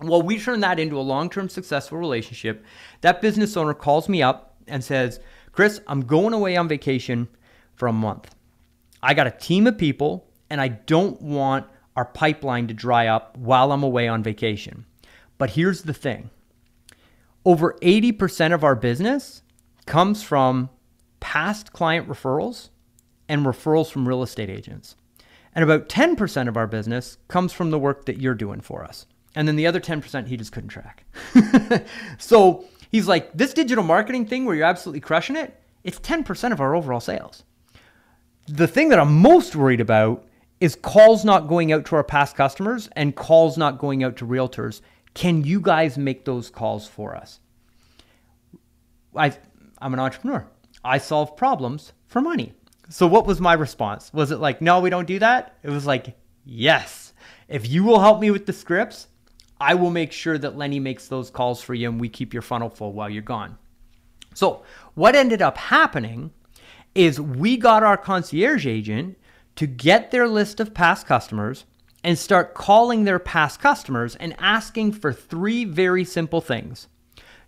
Speaker 3: Well, we turn that into a long term successful relationship. That business owner calls me up and says, Chris, I'm going away on vacation for a month. I got a team of people, and I don't want our pipeline to dry up while I'm away on vacation. But here's the thing over 80% of our business comes from past client referrals and referrals from real estate agents. And about 10% of our business comes from the work that you're doing for us. And then the other 10% he just couldn't track. so he's like, this digital marketing thing where you're absolutely crushing it, it's 10% of our overall sales. The thing that I'm most worried about is calls not going out to our past customers and calls not going out to realtors. Can you guys make those calls for us? I, I'm an entrepreneur. I solve problems for money. So what was my response? Was it like, no, we don't do that? It was like, yes. If you will help me with the scripts, I will make sure that Lenny makes those calls for you and we keep your funnel full while you're gone. So, what ended up happening is we got our concierge agent to get their list of past customers and start calling their past customers and asking for three very simple things.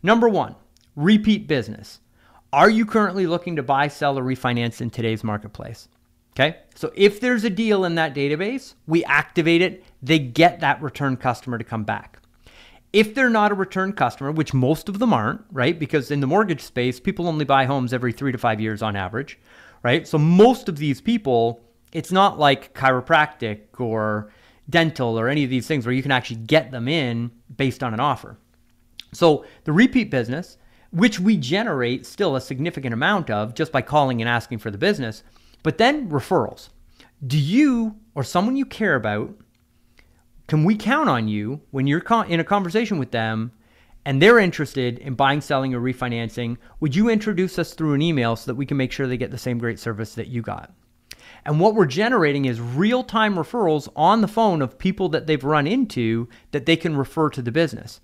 Speaker 3: Number one, repeat business. Are you currently looking to buy, sell, or refinance in today's marketplace? Okay. So if there's a deal in that database, we activate it, they get that return customer to come back. If they're not a return customer, which most of them aren't, right? Because in the mortgage space, people only buy homes every three to five years on average, right? So most of these people, it's not like chiropractic or dental or any of these things where you can actually get them in based on an offer. So the repeat business, which we generate still a significant amount of just by calling and asking for the business, but then referrals. Do you or someone you care about, can we count on you when you're in a conversation with them and they're interested in buying, selling, or refinancing? Would you introduce us through an email so that we can make sure they get the same great service that you got? And what we're generating is real time referrals on the phone of people that they've run into that they can refer to the business.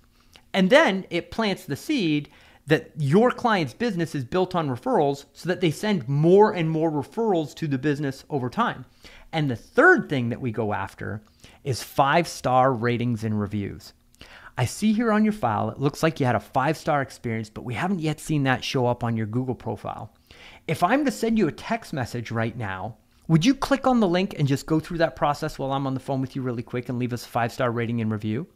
Speaker 3: And then it plants the seed that your client's business is built on referrals so that they send more and more referrals to the business over time. And the third thing that we go after is five star ratings and reviews. I see here on your file, it looks like you had a five star experience, but we haven't yet seen that show up on your Google profile. If I'm to send you a text message right now, would you click on the link and just go through that process while I'm on the phone with you really quick and leave us a five star rating and review?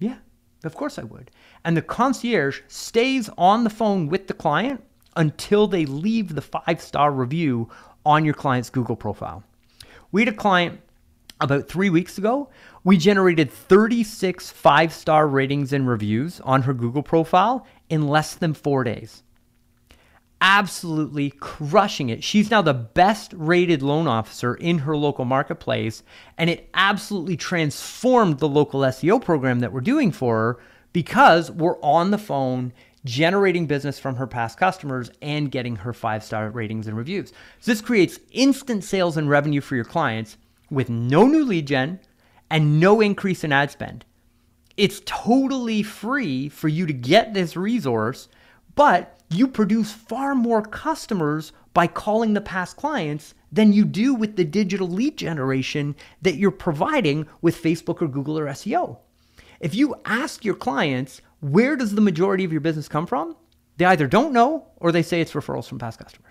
Speaker 3: Yeah, of course I would. And the concierge stays on the phone with the client until they leave the five star review on your client's Google profile. We had a client about three weeks ago. We generated 36 five star ratings and reviews on her Google profile in less than four days. Absolutely crushing it. She's now the best rated loan officer in her local marketplace, and it absolutely transformed the local SEO program that we're doing for her because we're on the phone generating business from her past customers and getting her five star ratings and reviews. So this creates instant sales and revenue for your clients with no new lead gen and no increase in ad spend. It's totally free for you to get this resource, but you produce far more customers by calling the past clients than you do with the digital lead generation that you're providing with Facebook or Google or SEO. If you ask your clients, where does the majority of your business come from? They either don't know or they say it's referrals from past customers.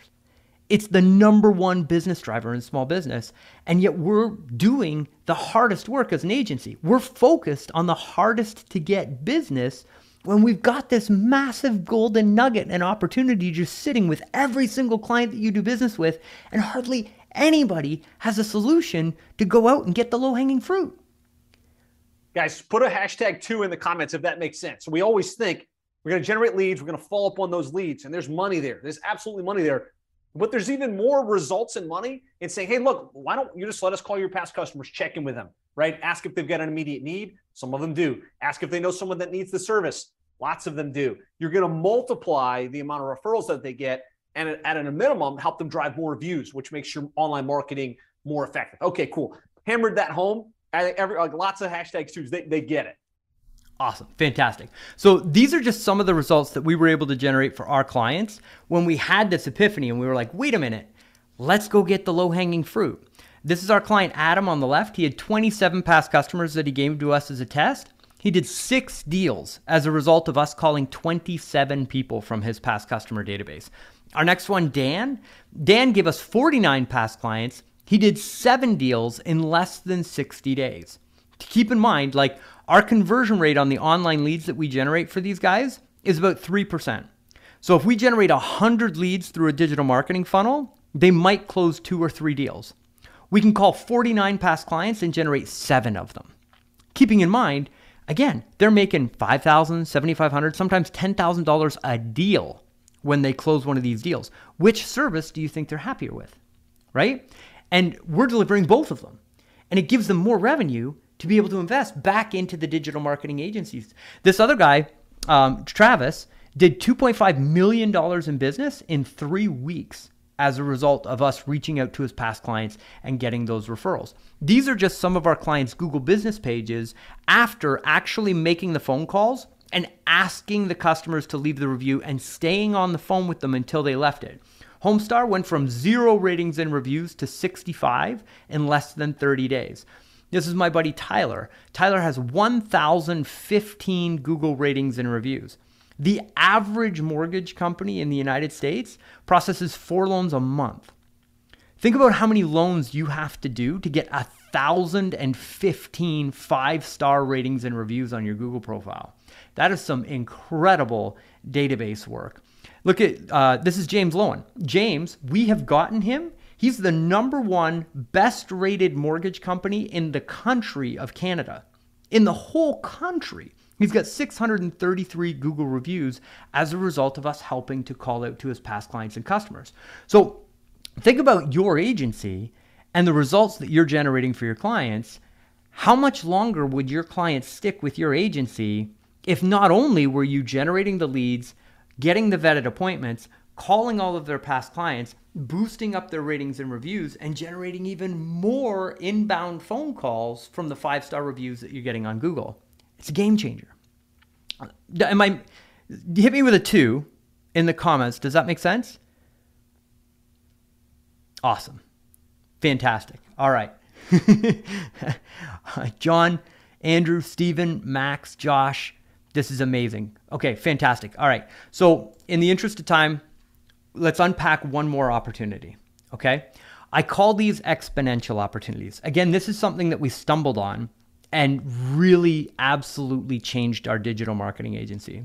Speaker 3: It's the number one business driver in small business. And yet we're doing the hardest work as an agency. We're focused on the hardest to get business when we've got this massive golden nugget and opportunity just sitting with every single client that you do business with, and hardly anybody has a solution to go out and get the low hanging fruit.
Speaker 2: Guys, put a hashtag two in the comments if that makes sense. We always think we're going to generate leads, we're going to follow up on those leads, and there's money there. There's absolutely money there. But there's even more results and money in saying, hey, look, why don't you just let us call your past customers, check in with them, right? Ask if they've got an immediate need. Some of them do. Ask if they know someone that needs the service. Lots of them do. You're going to multiply the amount of referrals that they get and at a minimum, help them drive more views, which makes your online marketing more effective. Okay, cool. Hammered that home. Every, like lots of hashtags too. They, they get it.
Speaker 3: Awesome. Fantastic. So these are just some of the results that we were able to generate for our clients when we had this epiphany and we were like, wait a minute, let's go get the low hanging fruit. This is our client Adam on the left. He had 27 past customers that he gave to us as a test. He did six deals as a result of us calling 27 people from his past customer database. Our next one, Dan. Dan gave us 49 past clients. He did seven deals in less than 60 days. To keep in mind, like our conversion rate on the online leads that we generate for these guys is about 3%. So if we generate 100 leads through a digital marketing funnel, they might close two or three deals. We can call 49 past clients and generate seven of them. Keeping in mind, Again, they're making $5,000, $7,500, sometimes $10,000 a deal when they close one of these deals. Which service do you think they're happier with? Right? And we're delivering both of them. And it gives them more revenue to be able to invest back into the digital marketing agencies. This other guy, um, Travis, did $2.5 million in business in three weeks as a result of us reaching out to his past clients and getting those referrals. These are just some of our clients' Google business pages after actually making the phone calls and asking the customers to leave the review and staying on the phone with them until they left it. Homestar went from zero ratings and reviews to 65 in less than 30 days. This is my buddy Tyler. Tyler has 1,015 Google ratings and reviews. The average mortgage company in the United States processes four loans a month. Think about how many loans you have to do to get a thousand and fifteen five star ratings and reviews on your Google profile. That is some incredible database work. Look at uh, this is James Lowen. James, we have gotten him. He's the number one best rated mortgage company in the country of Canada, in the whole country. He's got 633 Google reviews as a result of us helping to call out to his past clients and customers. So think about your agency and the results that you're generating for your clients. How much longer would your clients stick with your agency if not only were you generating the leads, getting the vetted appointments, calling all of their past clients, boosting up their ratings and reviews, and generating even more inbound phone calls from the five star reviews that you're getting on Google? It's a game changer. Uh, am I? Hit me with a two in the comments. Does that make sense? Awesome. Fantastic. All right. John, Andrew, Stephen, Max, Josh, this is amazing. Okay, fantastic. All right. So, in the interest of time, let's unpack one more opportunity. Okay. I call these exponential opportunities. Again, this is something that we stumbled on and really absolutely changed our digital marketing agency.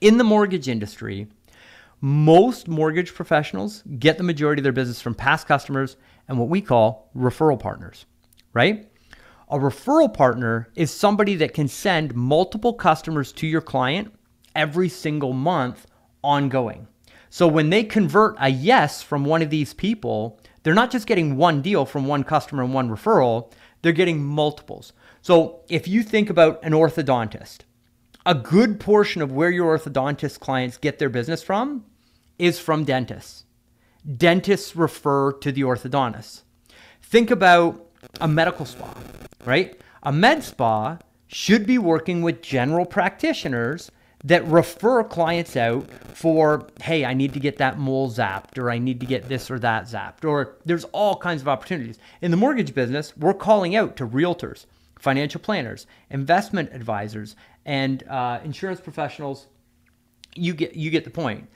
Speaker 3: In the mortgage industry, most mortgage professionals get the majority of their business from past customers and what we call referral partners, right? A referral partner is somebody that can send multiple customers to your client every single month ongoing. So when they convert a yes from one of these people, they're not just getting one deal from one customer and one referral, they're getting multiples. So if you think about an orthodontist, a good portion of where your orthodontist clients get their business from is from dentists. Dentists refer to the orthodontist. Think about a medical spa, right? A med spa should be working with general practitioners that refer clients out for, hey, I need to get that mole zapped, or I need to get this or that zapped, or there's all kinds of opportunities. In the mortgage business, we're calling out to realtors, financial planners, investment advisors, and uh, insurance professionals. You get you get the point.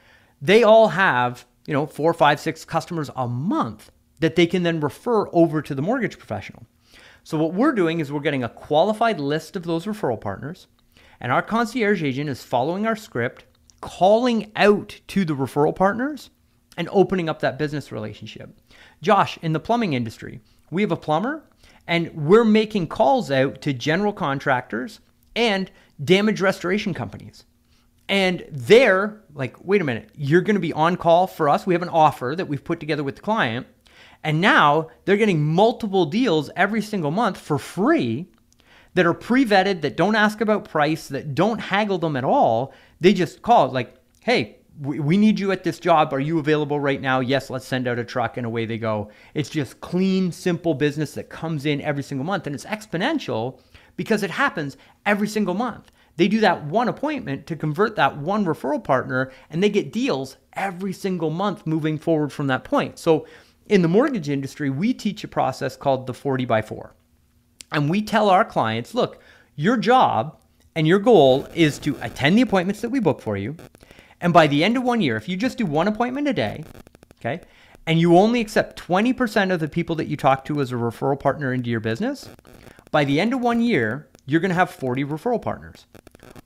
Speaker 3: They all have you know four, five, six customers a month that they can then refer over to the mortgage professional. So what we're doing is we're getting a qualified list of those referral partners, and our concierge agent is following our script, calling out to the referral partners, and opening up that business relationship. Josh, in the plumbing industry, we have a plumber and we're making calls out to general contractors and damage restoration companies. And they're like, wait a minute, you're going to be on call for us. We have an offer that we've put together with the client. And now they're getting multiple deals every single month for free that are pre vetted, that don't ask about price, that don't haggle them at all. They just call, like, hey, we, we need you at this job. Are you available right now? Yes, let's send out a truck and away they go. It's just clean, simple business that comes in every single month and it's exponential because it happens every single month. They do that one appointment to convert that one referral partner and they get deals every single month moving forward from that point. So in the mortgage industry, we teach a process called the 40 by 4. And we tell our clients, look, your job and your goal is to attend the appointments that we book for you and by the end of one year, if you just do one appointment a day, okay, and you only accept 20% of the people that you talk to as a referral partner into your business, by the end of one year, you're going to have 40 referral partners.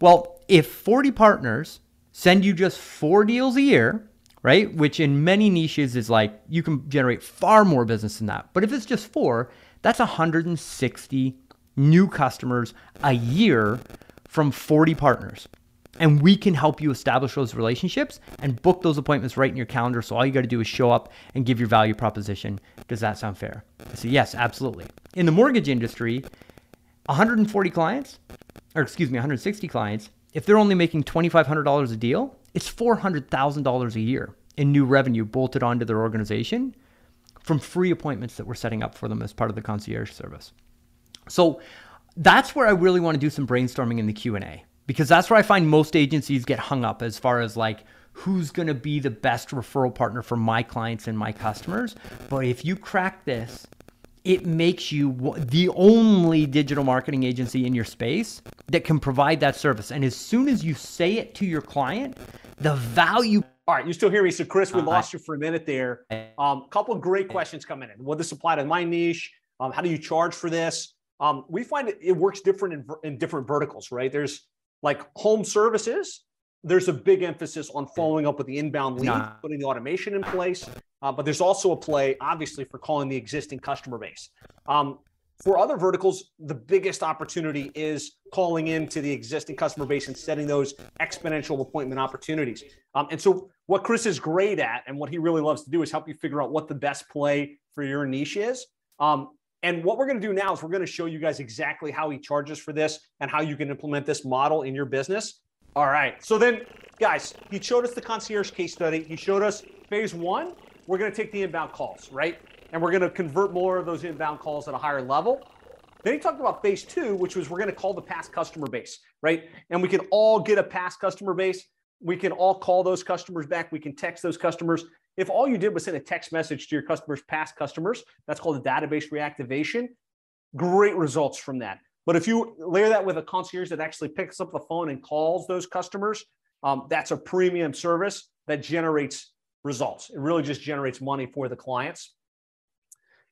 Speaker 3: Well, if 40 partners send you just four deals a year, right, which in many niches is like you can generate far more business than that. But if it's just four, that's 160 new customers a year from 40 partners. And we can help you establish those relationships and book those appointments right in your calendar. So all you got to do is show up and give your value proposition. Does that sound fair? I say, yes, absolutely. In the mortgage industry, 140 clients, or excuse me, 160 clients, if they're only making $2,500 a deal, it's $400,000 a year in new revenue bolted onto their organization from free appointments that we're setting up for them as part of the concierge service. So that's where I really want to do some brainstorming in the Q&A because that's where I find most agencies get hung up as far as like who's going to be the best referral partner for my clients and my customers. But if you crack this, it makes you the only digital marketing agency in your space that can provide that service. And as soon as you say it to your client, the value.
Speaker 2: All right, you still hear me? So, Chris, we uh, lost you for a minute there. A um, couple of great questions coming in. Will this apply to my niche? Um, how do you charge for this? Um, we find it, it works different in, in different verticals, right? There's like home services, there's a big emphasis on following up with the inbound lead, nah. putting the automation in place. Uh, but there's also a play, obviously, for calling the existing customer base. Um, for other verticals, the biggest opportunity is calling into the existing customer base and setting those exponential appointment opportunities. Um, and so, what Chris is great at and what he really loves to do is help you figure out what the best play for your niche is. Um, and what we're going to do now is we're going to show you guys exactly how he charges for this and how you can implement this model in your business. All right. So then, guys, he showed us the concierge case study. He showed us phase one. We're going to take the inbound calls, right? And we're going to convert more of those inbound calls at a higher level. Then he talked about phase two, which was we're going to call the past customer base, right? And we can all get a past customer base. We can all call those customers back. We can text those customers. If all you did was send a text message to your customers, past customers, that's called a database reactivation. Great results from that. But if you layer that with a concierge that actually picks up the phone and calls those customers, um, that's a premium service that generates results. It really just generates money for the clients.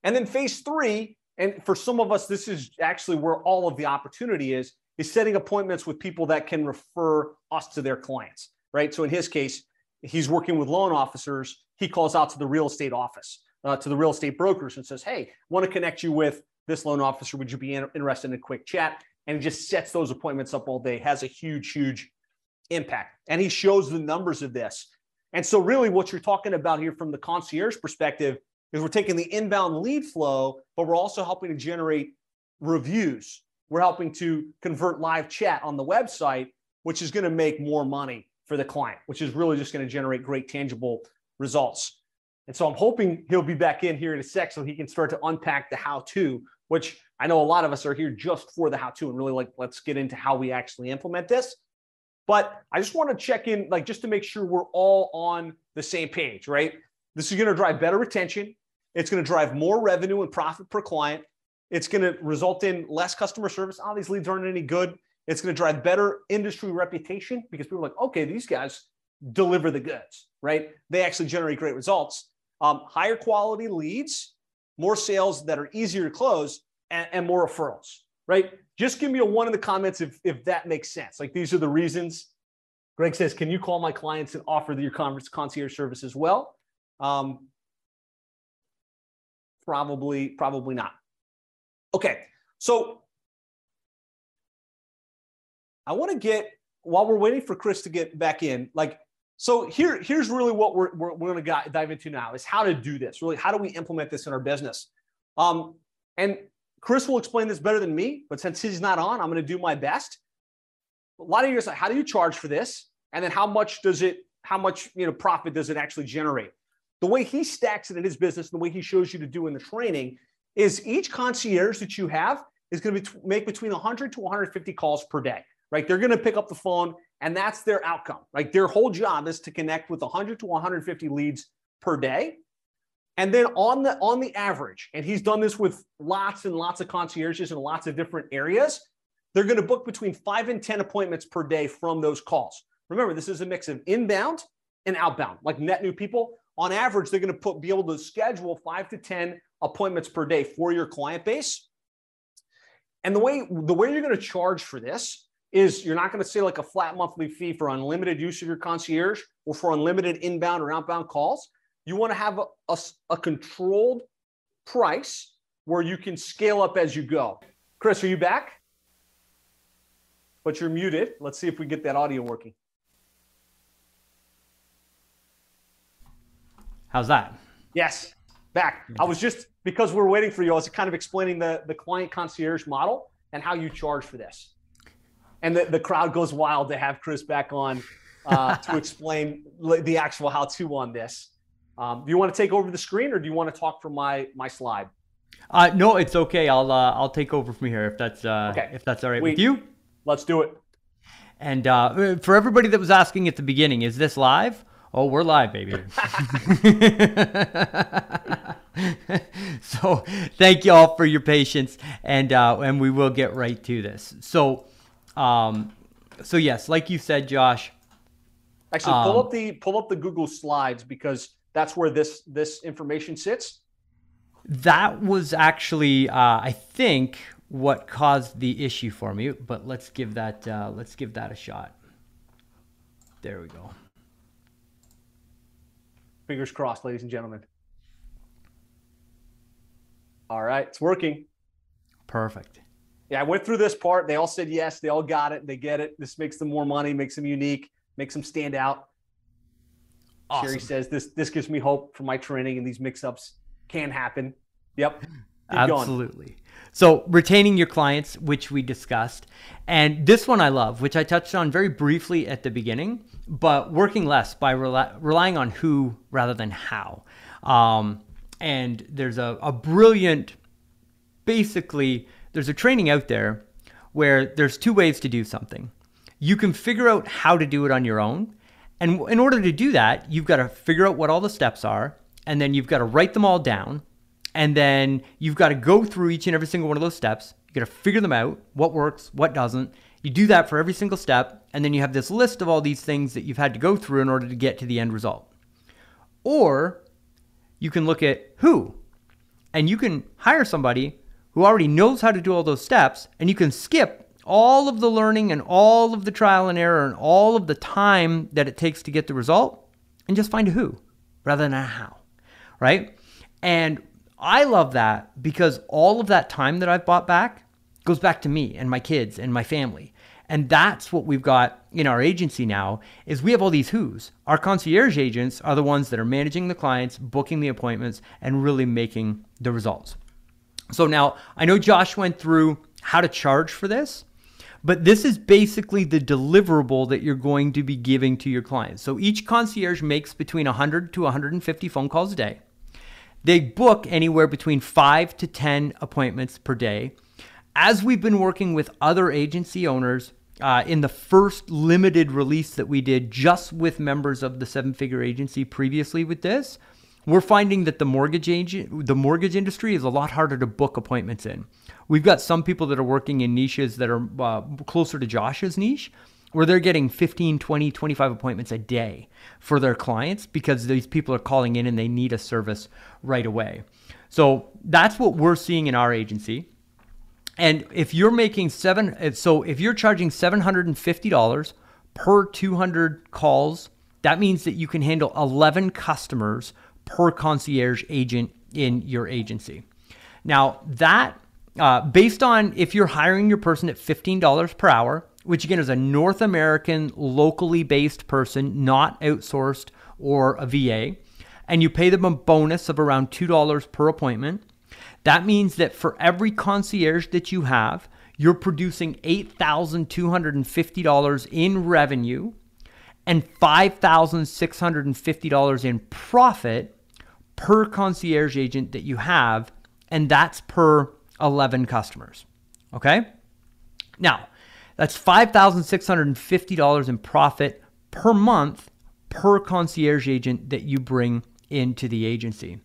Speaker 2: And then phase three, and for some of us, this is actually where all of the opportunity is, is setting appointments with people that can refer us to their clients, right? So in his case, he's working with loan officers. He calls out to the real estate office, uh, to the real estate brokers, and says, "Hey, want to connect you with this loan officer? Would you be interested in a quick chat?" And he just sets those appointments up all day. Has a huge, huge impact, and he shows the numbers of this. And so, really, what you're talking about here from the concierge perspective is we're taking the inbound lead flow, but we're also helping to generate reviews. We're helping to convert live chat on the website, which is going to make more money for the client, which is really just going to generate great tangible results. And so I'm hoping he'll be back in here in a sec so he can start to unpack the how to, which I know a lot of us are here just for the how to and really like, let's get into how we actually implement this. But I just want to check in, like, just to make sure we're all on the same page, right? This is going to drive better retention. It's going to drive more revenue and profit per client. It's going to result in less customer service. Oh, these leads aren't any good. It's going to drive better industry reputation because people are like, okay, these guys deliver the goods, right? They actually generate great results. Um, higher quality leads, more sales that are easier to close, and, and more referrals, right? Just give me a one in the comments if, if that makes sense. Like these are the reasons. Greg says, can you call my clients and offer your concierge service as well? Um, probably, probably not. Okay, so I want to get while we're waiting for Chris to get back in, like so here here's really what we're we're, we're going to dive into now is how to do this. Really, how do we implement this in our business? Um, and Chris will explain this better than me, but since he's not on, I'm going to do my best. A lot of you say, how do you charge for this? And then how much does it, how much you know profit does it actually generate? The way he stacks it in his business, the way he shows you to do in the training, is each concierge that you have is going to be, make between 100 to 150 calls per day right? They're going to pick up the phone and that's their outcome. Like their whole job is to connect with 100 to 150 leads per day. And then on the on the average, and he's done this with lots and lots of concierges in lots of different areas, they're going to book between 5 and 10 appointments per day from those calls. Remember, this is a mix of inbound and outbound, like net new people. On average, they're going to put be able to schedule 5 to 10 appointments per day for your client base. And the way the way you're going to charge for this is you're not going to say like a flat monthly fee for unlimited use of your concierge or for unlimited inbound or outbound calls. You want to have a, a, a controlled price where you can scale up as you go. Chris, are you back? But you're muted. Let's see if we get that audio working.
Speaker 3: How's that?
Speaker 2: Yes, back. I was just because we're waiting for you. I was kind of explaining the the client concierge model and how you charge for this and the, the crowd goes wild to have Chris back on uh, to explain the actual how to on this. Um, do you want to take over the screen, or do you want to talk from my my slide?
Speaker 3: Uh, no, it's okay. I'll uh, I'll take over from here if that's uh, okay. if that's all right with you.
Speaker 2: Let's do it.
Speaker 3: And uh, for everybody that was asking at the beginning, is this live? Oh, we're live, baby. so thank you all for your patience, and uh, and we will get right to this. So um, so yes, like you said, Josh.
Speaker 2: Actually, pull um, up the pull up the Google Slides because that's where this this information sits.
Speaker 3: That was actually, uh, I think, what caused the issue for me. But let's give that uh, let's give that a shot. There we go.
Speaker 2: Fingers crossed, ladies and gentlemen. All right, it's working.
Speaker 3: Perfect.
Speaker 2: Yeah, I went through this part. They all said yes. They all got it. They get it. This makes them more money, makes them unique, makes them stand out. Awesome. Sherry says this this gives me hope for my training and these mix-ups can happen. Yep. Keep
Speaker 3: Absolutely. Going. So retaining your clients, which we discussed, and this one I love, which I touched on very briefly at the beginning, but working less by rely, relying on who rather than how. Um, and there's a, a brilliant, basically there's a training out there where there's two ways to do something. You can figure out how to do it on your own. And in order to do that, you've got to figure out what all the steps are, and then you've got to write them all down. And then you've got to go through each and every single one of those steps. You've got to figure them out, what works, what doesn't. You do that for every single step, and then you have this list of all these things that you've had to go through in order to get to the end result. Or you can look at who, and you can hire somebody who already knows how to do all those steps, and you can skip all of the learning and all of the trial and error and all of the time that it takes to get the result and just find a who rather than a how, right? And I love that because all of that time that I've bought back goes back to me and my kids and my family. And that's what we've got in our agency now is we have all these who's. Our concierge agents are the ones that are managing the clients, booking the appointments and really making the results. So now I know Josh went through how to charge for this, but this is basically the deliverable that you're going to be giving to your clients. So each concierge makes between 100 to 150 phone calls a day. They book anywhere between 5 to 10 appointments per day. As we've been working with other agency owners, uh, in the first limited release that we did just with members of the seven figure agency previously with this, we're finding that the mortgage agent, the mortgage industry is a lot harder to book appointments in. We've got some people that are working in niches that are uh, closer to Josh's niche, where they're getting 15, 20, 25 appointments a day for their clients because these people are calling in and they need a service right away. So that's what we're seeing in our agency. And if you're making seven, so if you're charging $750 per 200 calls, that means that you can handle 11 customers per concierge agent in your agency. Now, that uh, based on if you're hiring your person at $15 per hour, which again is a North American, locally based person, not outsourced or a VA, and you pay them a bonus of around $2 per appointment, that means that for every concierge that you have, you're producing $8,250 in revenue and $5,650 in profit per concierge agent that you have, and that's per 11 customers. Okay? Now, that's $5,650 in profit per month per concierge agent that you bring into the agency.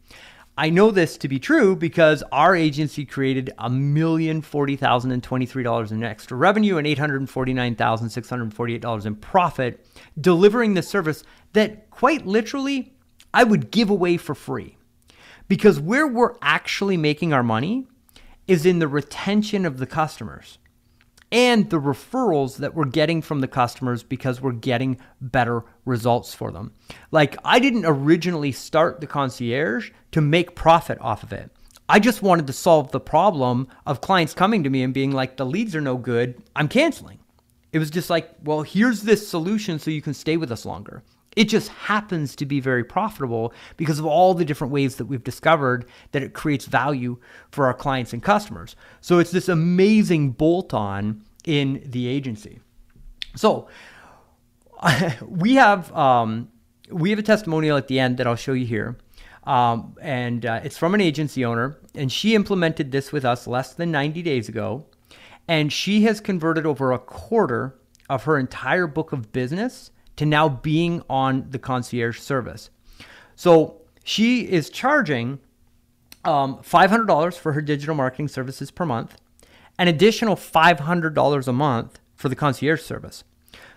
Speaker 3: I know this to be true because our agency created a million forty thousand and twenty-three dollars in extra revenue and eight hundred forty-nine thousand six hundred forty-eight dollars in profit, delivering the service that quite literally I would give away for free. Because where we're actually making our money is in the retention of the customers and the referrals that we're getting from the customers because we're getting better results for them. Like, I didn't originally start the concierge to make profit off of it. I just wanted to solve the problem of clients coming to me and being like, the leads are no good, I'm canceling. It was just like, well, here's this solution so you can stay with us longer. It just happens to be very profitable because of all the different ways that we've discovered that it creates value for our clients and customers. So it's this amazing bolt on in the agency. So we have um, we have a testimonial at the end that I'll show you here. Um, and uh, it's from an agency owner, and she implemented this with us less than 90 days ago. And she has converted over a quarter of her entire book of business to now being on the concierge service. So she is charging um, $500 for her digital marketing services per month, an additional $500 a month for the concierge service.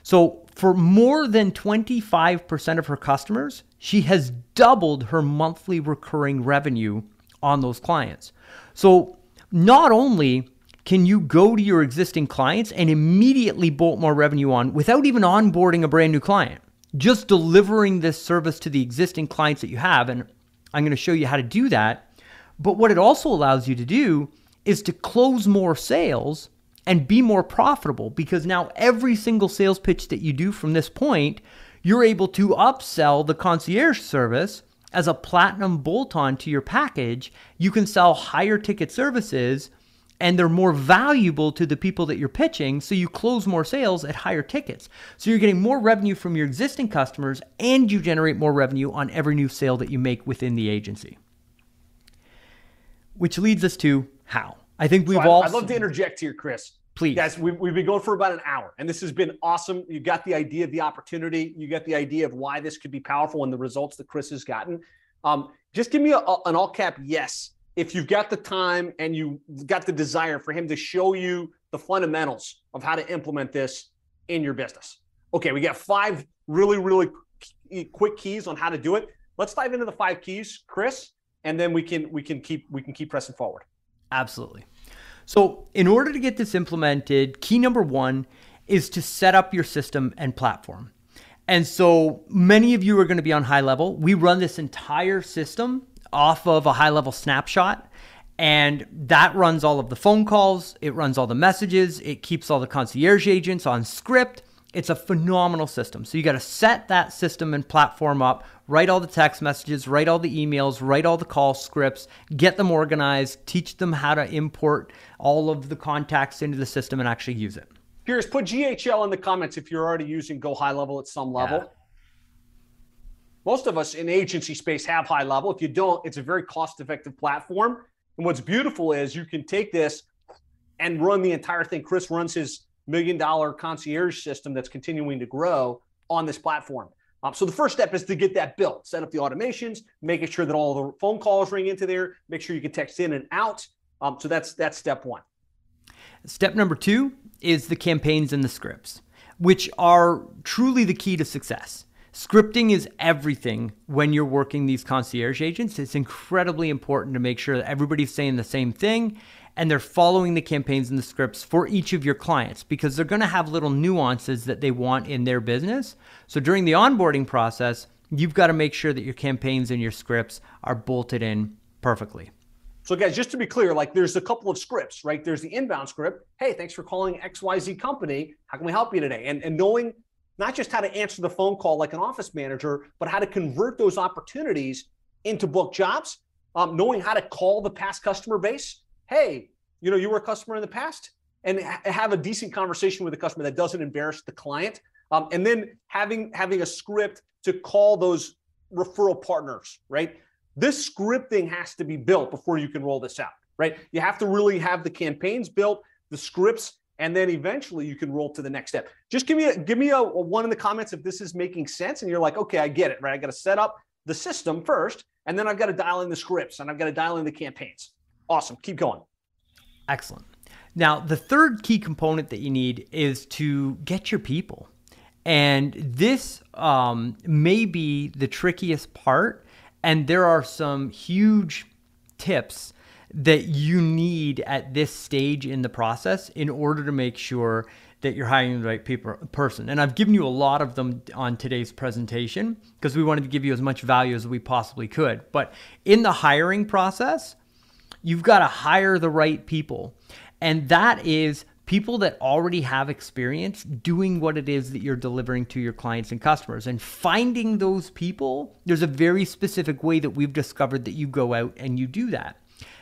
Speaker 3: So for more than 25% of her customers, she has doubled her monthly recurring revenue on those clients. So not only can you go to your existing clients and immediately bolt more revenue on without even onboarding a brand new client? Just delivering this service to the existing clients that you have. And I'm going to show you how to do that. But what it also allows you to do is to close more sales and be more profitable because now every single sales pitch that you do from this point, you're able to upsell the concierge service as a platinum bolt on to your package. You can sell higher ticket services and they're more valuable to the people that you're pitching, so you close more sales at higher tickets. So you're getting more revenue from your existing customers and you generate more revenue on every new sale that you make within the agency. Which leads us to how. I think we've so all.
Speaker 2: I'd love to interject here, Chris.
Speaker 3: Please.
Speaker 2: Guys, we've, we've been going for about an hour, and this has been awesome. You got the idea of the opportunity, you got the idea of why this could be powerful and the results that Chris has gotten. Um, just give me a, a, an all cap yes if you've got the time and you got the desire for him to show you the fundamentals of how to implement this in your business. Okay, we got five really, really quick keys on how to do it. let's dive into the five keys, Chris, and then we can we can keep we can keep pressing forward.
Speaker 3: Absolutely. So, in order to get this implemented, key number one is to set up your system and platform. And so, many of you are going to be on HighLevel. We run this entire system off of a HighLevel snapshot. And that runs all of the phone calls, it runs all the messages, it keeps all the concierge agents on script. It's a phenomenal system. So you got to set that system and platform up, write all the text messages, write all the emails, write all the call scripts, get them organized, teach them how to import all of the contacts into the system and actually use it.
Speaker 2: Here's put GHL in the comments if you're already using GoHighLevel at some level. Yeah. Most of us in agency space have HighLevel. If you don't, it's a very cost effective platform. And what's beautiful is you can take this and run the entire thing. Chris runs his million dollar concierge system that's continuing to grow on this platform. Um, so the first step is to get that built, set up the automations, making sure that all the phone calls ring into there, make sure you can text in and out. Um, so that's that's step one.
Speaker 3: Step number two is the campaigns and the scripts, which are truly the key to success. Scripting is everything when you're working these concierge agents. It's incredibly important to make sure that everybody's saying the same thing and they're following the campaigns and the scripts for each of your clients because they're going to have little nuances that they want in their business. So during the onboarding process, you've got to make sure that your campaigns and your scripts are bolted in perfectly.
Speaker 2: So, guys, just to be clear, like there's a couple of scripts, right? There's the inbound script. Hey, thanks for calling XYZ company. How can we help you today? And, and knowing not just how to answer the phone call like an office manager, but how to convert those opportunities into book jobs, um, knowing how to call the past customer base hey, you know, you were a customer in the past, and ha- have a decent conversation with the customer that doesn't embarrass the client, um, and then having having a script to call those referral partners, right? This scripting has to be built before you can roll this out, right? You have to really have the campaigns built, the scripts, and then eventually you can roll to the next step. Just give me a give me a, a one in the comments if this is making sense, and you're like, okay, I get it, right? I got to set up the system first, and then I've got to dial in the scripts, and I've got to dial in the campaigns. Awesome. Keep going.
Speaker 3: Excellent. Now, the third key component that you need is to get your people. And this um, may be the trickiest part. And there are some huge tips that you need at this stage in the process in order to make sure that you're hiring the right people, person. And I've given you a lot of them on today's presentation because we wanted to give you as much value as we possibly could. But in the hiring process, You've got to hire the right people. And that is people that already have experience doing what it is that you're delivering to your clients and customers. And finding those people, there's a very specific way that we've discovered that you go out and you do that.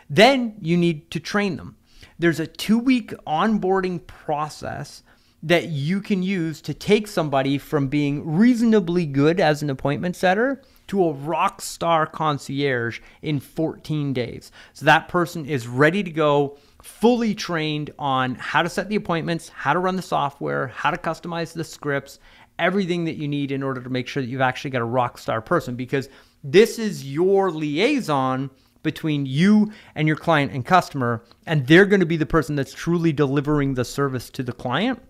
Speaker 3: Then you need to train them. There's a two week onboarding process that you can use to take somebody from being reasonably good as an appointment setter to a rock star concierge in 14 days. So that person is ready to go, fully trained on how to set the appointments, how to run the software, how to customize the scripts, everything that you need in order to make sure that you've actually got a rock star person because this is your liaison between you and your client and customer and they're going to be the person that's truly delivering the service to the client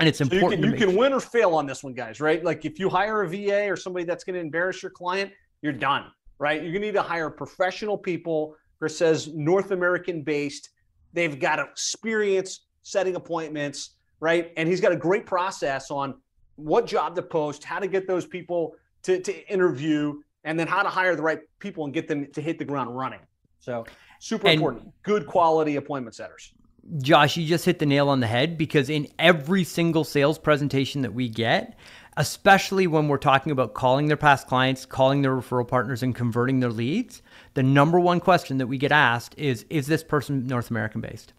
Speaker 3: and it's important.
Speaker 2: So you can, you can win or fail on this one, guys. Right? Like if you hire a VA or somebody that's going to embarrass your client, you're done. Right? You're going to need to hire professional people. Chris says North American based. They've got experience setting appointments, right? And he's got a great process on what job to post, how to get those people to, to interview, and then how to hire the right people and get them to hit the ground running. So super and, important. Good quality appointment setters.
Speaker 3: Josh, you just hit the nail on the head because in every single sales presentation that we get, especially when we're talking about calling their past clients, calling their referral partners, and converting their leads, the number one question that we get asked is Is this person North American based?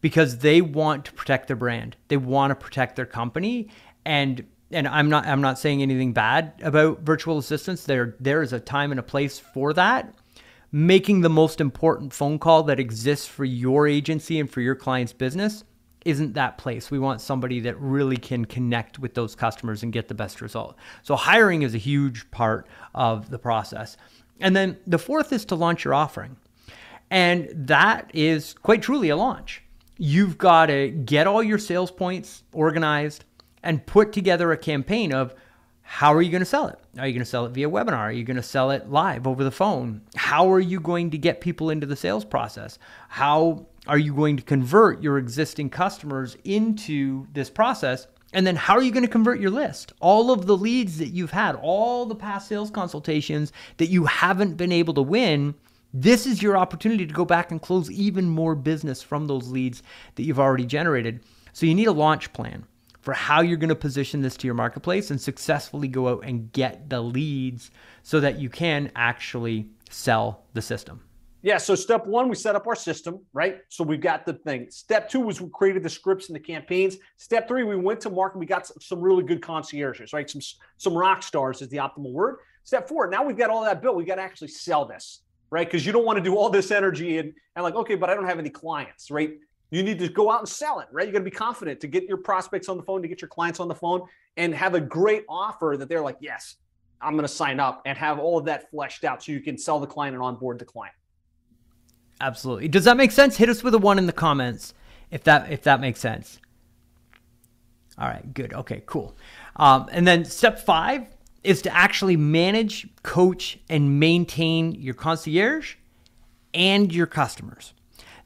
Speaker 3: Because they want to protect their brand, they want to protect their company. And and I'm not I'm not saying anything bad about virtual assistants. There there is a time and a place for that making the most important phone call that exists for your agency and for your client's business isn't that place. We want somebody that really can connect with those customers and get the best result. So hiring is a huge part of the process. And then the fourth is to launch your offering. And that is quite truly a launch. You've got to get all your sales points organized and put together a campaign of how are you going to sell it? Are you going to sell it via webinar? Are you going to sell it live over the phone? How are you going to get people into the sales process? How are you going to convert your existing customers into this process? And then how are you going to convert your list? All of the leads that you've had, all the past sales consultations that you haven't been able to win, this is your opportunity to go back and close even more business from those leads that you've already generated. So you need a launch plan for how you're going to position this to your marketplace and successfully go out and get the leads so that you can actually sell the system.
Speaker 2: Yeah. So step one, we set up our system, right? So we've got the thing. Step two was we created the scripts and the campaigns. Step three, we went to market. We got some really good concierges, right? Some some rock stars is the optimal word. Step four, now we've got all that built. We got to actually sell this, right? Because you don't want to do all this energy and and like, okay, but I don't have any clients, right? You need to go out and sell it, right? You got to be confident to get your prospects on the phone, to get your clients on the phone, and have a great offer that they're like, yes, I'm going to sign up, and have all of that fleshed out so you can sell the client and onboard the client.
Speaker 3: Absolutely. Does that make sense? Hit us with a one in the comments if that if that makes sense. All right, good. Okay, cool. Um, and then step five is to actually manage, coach, and maintain your concierge and your customers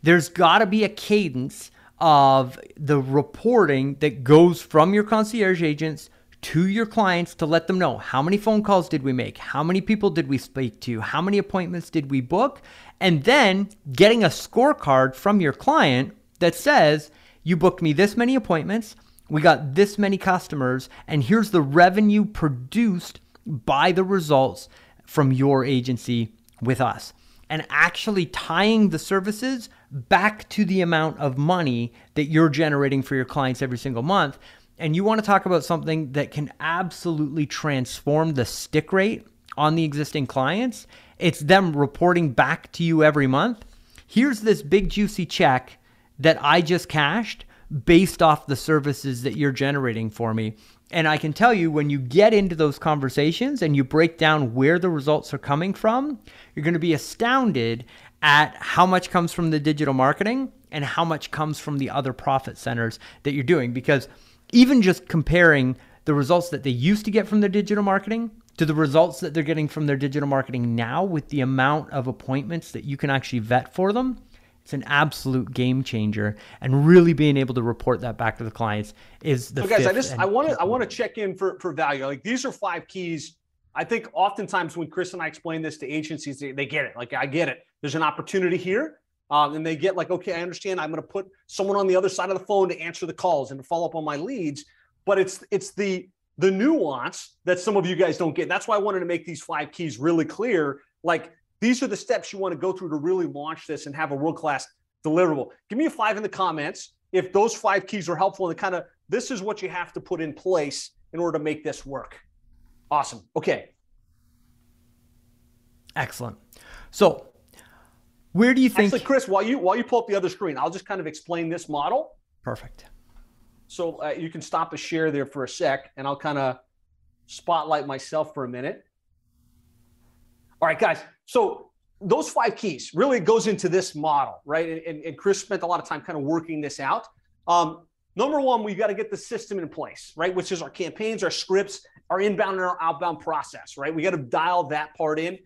Speaker 3: there's got to be a cadence of the reporting that goes from your concierge agents to your clients to let them know how many phone calls did we make, how many people did we speak to, how many appointments did we book, and then getting a scorecard from your client that says, You booked me this many appointments, we got this many customers, and here's the revenue produced by the results from your agency with us. And actually tying the services back to the amount of money that you're generating for your clients every single month. And you want to talk about something that can absolutely transform the stick rate on the existing clients. It's them reporting back to you every month. Here's this big juicy check that I just cashed based off the services that you're generating for me. And I can tell you when you get into those conversations and you break down where the results are coming from, you're going to be astounded at how much comes from the digital marketing and how much comes from the other profit centers that you're doing. Because even just comparing the results that they used to get from their digital marketing to the results that they're getting from their digital marketing now with the amount of appointments that you can actually vet for them, it's an absolute game changer. And really being able to report that back to the clients is the.
Speaker 2: So guys, I just I want to I want to check in for for value. Like these are five keys I think oftentimes when Chris and I explain this to agencies, they, they get it. Like, I get it. There's an opportunity here. Um, and they get like, okay, I understand. I'm going to put someone on the other side of the phone to answer the calls and to follow up on my leads. But it's it's the the nuance that some of you guys don't get. That's why I wanted to make these five keys really clear. Like these are the steps you want to go through to really launch this and have a world class deliverable. Give me a five in the comments if those five keys are helpful and kind of this is what you have to put in place in order to make this work. Awesome. Okay.
Speaker 3: Excellent. So, where do you think?
Speaker 2: Actually, Chris, while you while you pull up the other screen, I'll just kind of explain this model.
Speaker 3: Perfect.
Speaker 2: So uh, you can stop the share there for a sec, and I'll kind of spotlight myself for a minute. All right, guys. So those five keys really goes into this model, right? And, and Chris spent a lot of time kind of working this out. Um, number one, we've got to get the system in place, right? Which is our campaigns, our scripts, our inbound and our outbound process, right? We got to dial that part in.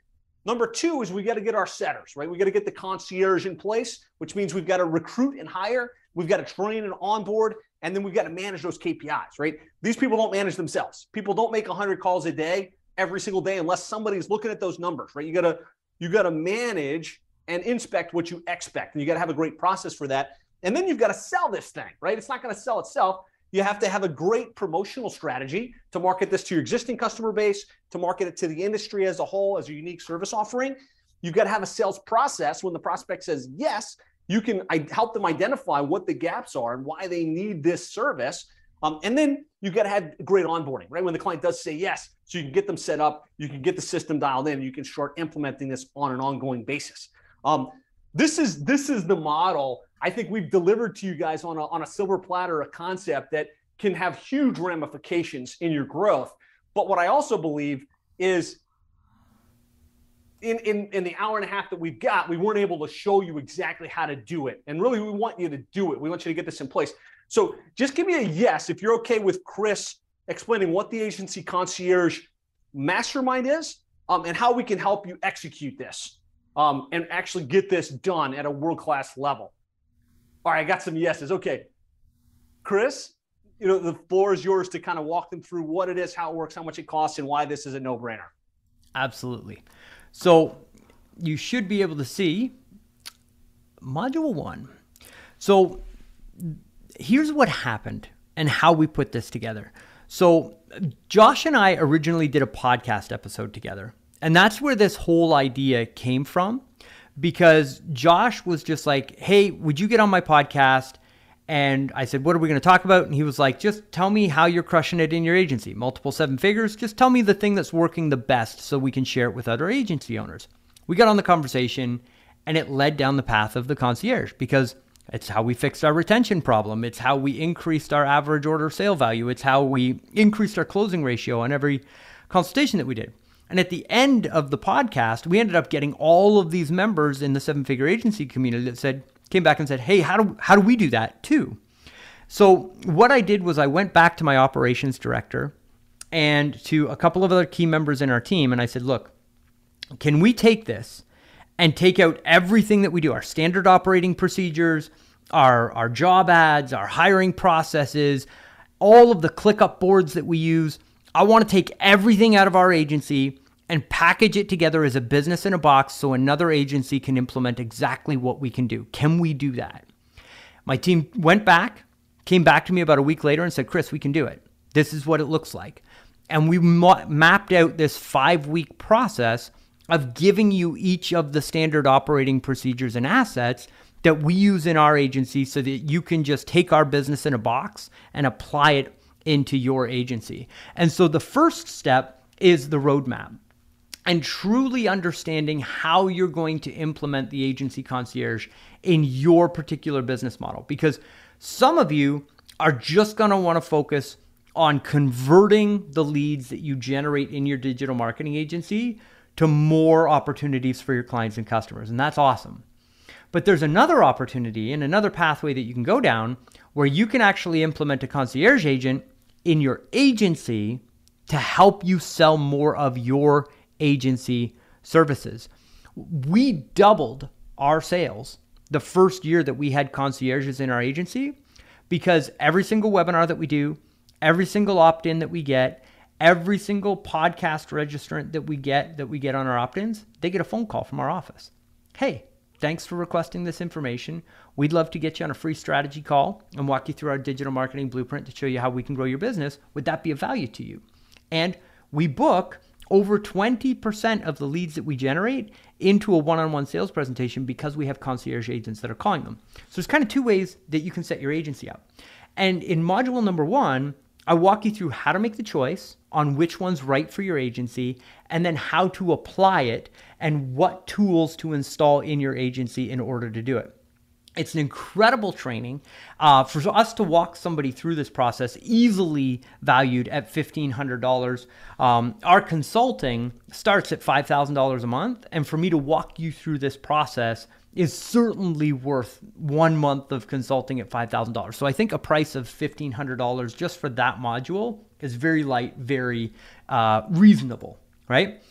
Speaker 2: Number two is we got to get our setters, right? We got to get the concierge in place, which means we've got to recruit and hire, we've got to train and onboard, and then we've got to manage those KPIs, right? These people don't manage themselves. People don't make 100 calls a day every single day unless somebody's looking at those numbers, right? You got to you got to manage and inspect what you expect, and you got to have a great process for that. And then you've got to sell this thing, right? It's not going to sell itself. You have to have a great promotional strategy to market this to your existing customer base, to market it to the industry as a whole as a unique service offering. You've got to have a sales process when the prospect says yes, you can help them identify what the gaps are and why they need this service. Um, and then you've got to have great onboarding, right? When the client does say yes, so you can get them set up, you can get the system dialed in, you can start implementing this on an ongoing basis. Um, this is this is the model I think we've delivered to you guys on a, on a silver platter a concept that can have huge ramifications in your growth. But what I also believe is in, in, in the hour and a half that we've got, we weren't able to show you exactly how to do it. And really, we want you to do it. We want you to get this in place. So just give me a yes if you're okay with Chris explaining what the agency concierge mastermind is um, and how we can help you execute this um, and actually get this done at a world class level. All right, I got some yeses. Okay. Chris, you know, the floor is yours to kind of walk them through what it is, how it works, how much it costs, and why this is a no brainer.
Speaker 3: Absolutely. So you should be able to see module one. So here's what happened and how we put this together. So Josh and I originally did a podcast episode together. And that's where this whole idea came from because Josh was just like, "Hey, would you get on my podcast?" And I said, What are we going to talk about? And he was like, Just tell me how you're crushing it in your agency. Multiple seven figures. Just tell me the thing that's working the best so we can share it with other agency owners. We got on the conversation and it led down the path of the concierge because it's how we fixed our retention problem. It's how we increased our average order sale value. It's how we increased our closing ratio on every consultation that we did. And at the end of the podcast, we ended up getting all of these members in the seven figure agency community that said, came back and said, "Hey, how do how do we do that too?" So what I did was I went back to my operations director and to a couple of other key members in our team, and I said, "Look, can we take this and take out everything that we do, our standard operating procedures, our our job ads, our hiring processes, all of the ClickUp boards that we use? I want to take everything out of our agency." And package it together as a business in a box so another agency can implement exactly what we can do. Can we do that? My team went back, came back to me about a week later and said, Chris, we can do it. This is what it looks like. And we ma- mapped out this five week process of giving you each of the standard operating procedures and assets that we use in our agency so that you can just take our business in a box and apply it into your agency. And so the first step is the roadmap and truly understanding how you're going to implement the agency concierge in your particular business model. Because some of you are just going to want to focus on converting the leads that you generate in your digital marketing agency to more opportunities for your clients and customers. And that's awesome. But there's another opportunity and another pathway that you can go down where you can actually implement a concierge agent in your agency to help you sell more of your agency services. We doubled our sales the first year that we had concierges in our agency because every single webinar that we do, every single opt in that we get, every single podcast registrant that we get that we get on our opt-ins, they get a phone call from our office. Hey, thanks for requesting this information. We'd love to get you on a free strategy call and walk you through our digital marketing blueprint to show you how we can grow your business. Would that be of value to you? And we book over 20% of the leads that we generate into a one-on-one sales presentation because we have concierge agents that are calling them. So there's kind of two ways that you can set your agency up. And in module number 1, I walk you through how to make the choice on which one's right for your agency and then how to apply it and what tools to install in your agency in order to do it. It's an incredible training uh, for us to walk somebody through this process, easily valued at $1,500. Um, our consulting starts at $5,000 a month. And for me to walk you through this process is certainly worth one month of consulting at $5,000. So I think a price of $1,500 just for that module is very light, very uh, reasonable, right?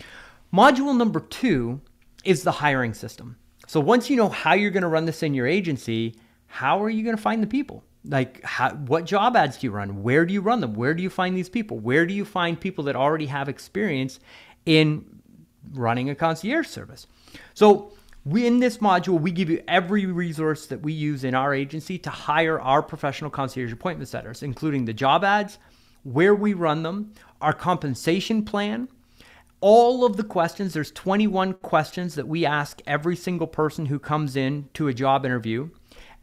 Speaker 3: Module number two is the hiring system. So once you know how you're going to run this in your agency, how are you going to find the people? Like, how, what job ads do you run? Where do you run them? Where do you find these people? Where do you find people that already have experience in running a concierge service? So, we in this module, we give you every resource that we use in our agency to hire our professional concierge appointment setters, including the job ads, where we run them, our compensation plan, all of the questions, there's 21 questions that we ask every single person who comes in to a job interview.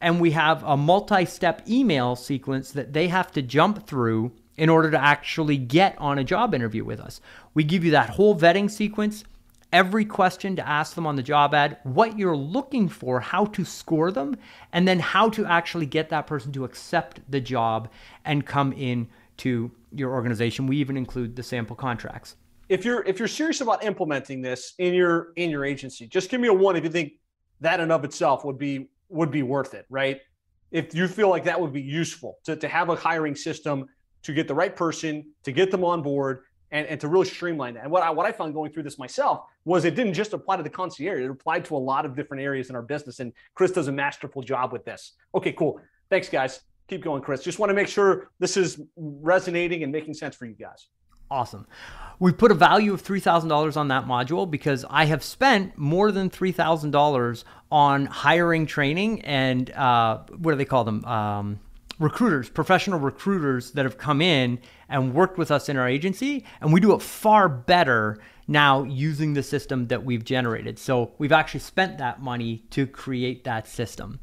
Speaker 3: And we have a multi step email sequence that they have to jump through in order to actually get on a job interview with us. We give you that whole vetting sequence, every question to ask them on the job ad, what you're looking for, how to score them, and then how to actually get that person to accept the job and come in to your organization. We even include the sample contracts
Speaker 2: if you're if you're serious about implementing this in your in your agency, just give me a one if you think that in of itself would be would be worth it, right? If you feel like that would be useful to, to have a hiring system to get the right person, to get them on board, and, and to really streamline that. And what I what I found going through this myself was it didn't just apply to the concierge; it applied to a lot of different areas in our business. And Chris does a masterful job with this. Okay, cool. Thanks, guys. Keep going, Chris. Just want to make sure this is resonating and making sense for you guys.
Speaker 3: Awesome. We put a value of $3,000 on that module because I have spent more than $3,000 on hiring training and uh, what do they call them? Um, recruiters, professional recruiters that have come in and worked with us in our agency. And we do it far better now using the system that we've generated. So we've actually spent that money to create that system.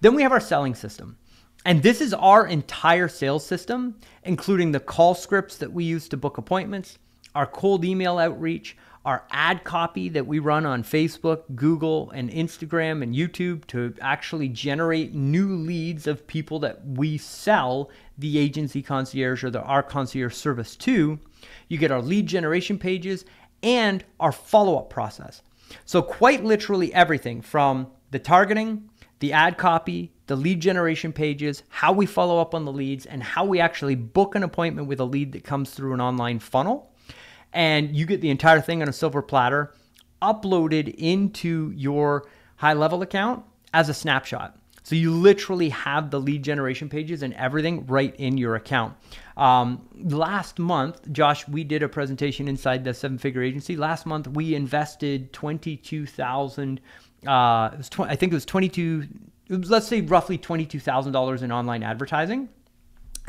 Speaker 3: Then we have our selling system. And this is our entire sales system, including the call scripts that we use to book appointments, our cold email outreach, our ad copy that we run on Facebook, Google, and Instagram and YouTube to actually generate new leads of people that we sell the agency concierge or the our concierge service to. You get our lead generation pages and our follow-up process. So quite literally everything from the targeting, the ad copy, the lead generation pages, how we follow up on the leads, and how we actually book an appointment with a lead that comes through an online funnel and you get the entire thing on a silver platter uploaded into your HighLevel account as a snapshot. So you literally have the lead generation pages and everything right in your account. Um, last month, Josh, we did a presentation inside the seven figure agency. Last month, we invested 22,000, uh, tw- I think it was 22, it was, let's say roughly $22,000 in online advertising.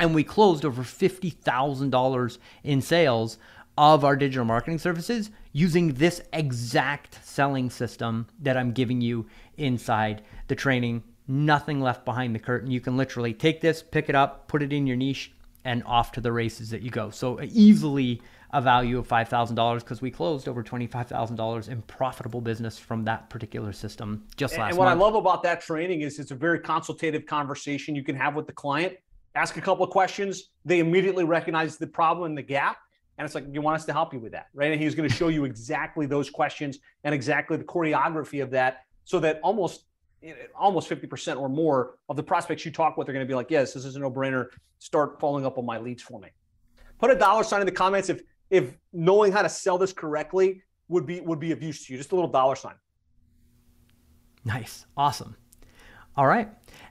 Speaker 3: And we closed over $50,000 in sales of our digital marketing services using this exact selling system that I'm giving you inside the training. Nothing left behind the curtain. You can literally take this, pick it up, put it in your niche, and off to the races that you go. So, uh, easily a value of $5,000 because we closed over $25,000 in profitable business from that particular system just last
Speaker 2: And what
Speaker 3: month.
Speaker 2: I love about that training is it's a very consultative conversation you can have with the client. Ask a couple of questions. They immediately recognize the problem and the gap and it's like, you want us to help you with that, right? And he's going to show you exactly those questions and exactly the choreography of that so that almost almost 50% or more of the prospects you talk with are going to be like, yes, this is a no-brainer. Start following up on my leads for me. Put a dollar sign in the comments if if knowing how to sell this correctly would be would be of use to you. Just a little dollar sign.
Speaker 3: Nice. Awesome. All right.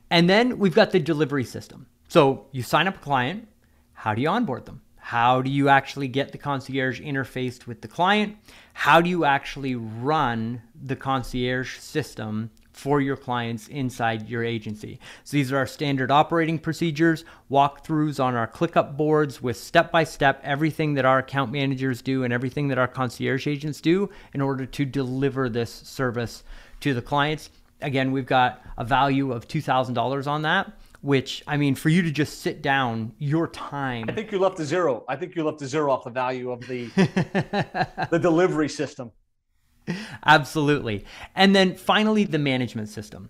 Speaker 3: And then we've got the delivery system. So you sign up a client. How do you onboard them? How do you actually get the concierge interfaced with the client? How do you actually run the concierge system for your clients inside your agency? So these are our standard operating procedures, walkthroughs on our ClickUp boards with step by step everything that our account managers do and everything that our concierge agents do in order to deliver this service to the clients. Again, we've got a value of $2,000 on that which I mean, for you to just sit down, your time.
Speaker 2: I think you left a zero. I think you left a zero off the value of the the delivery system.
Speaker 3: Absolutely. And then finally, the management system.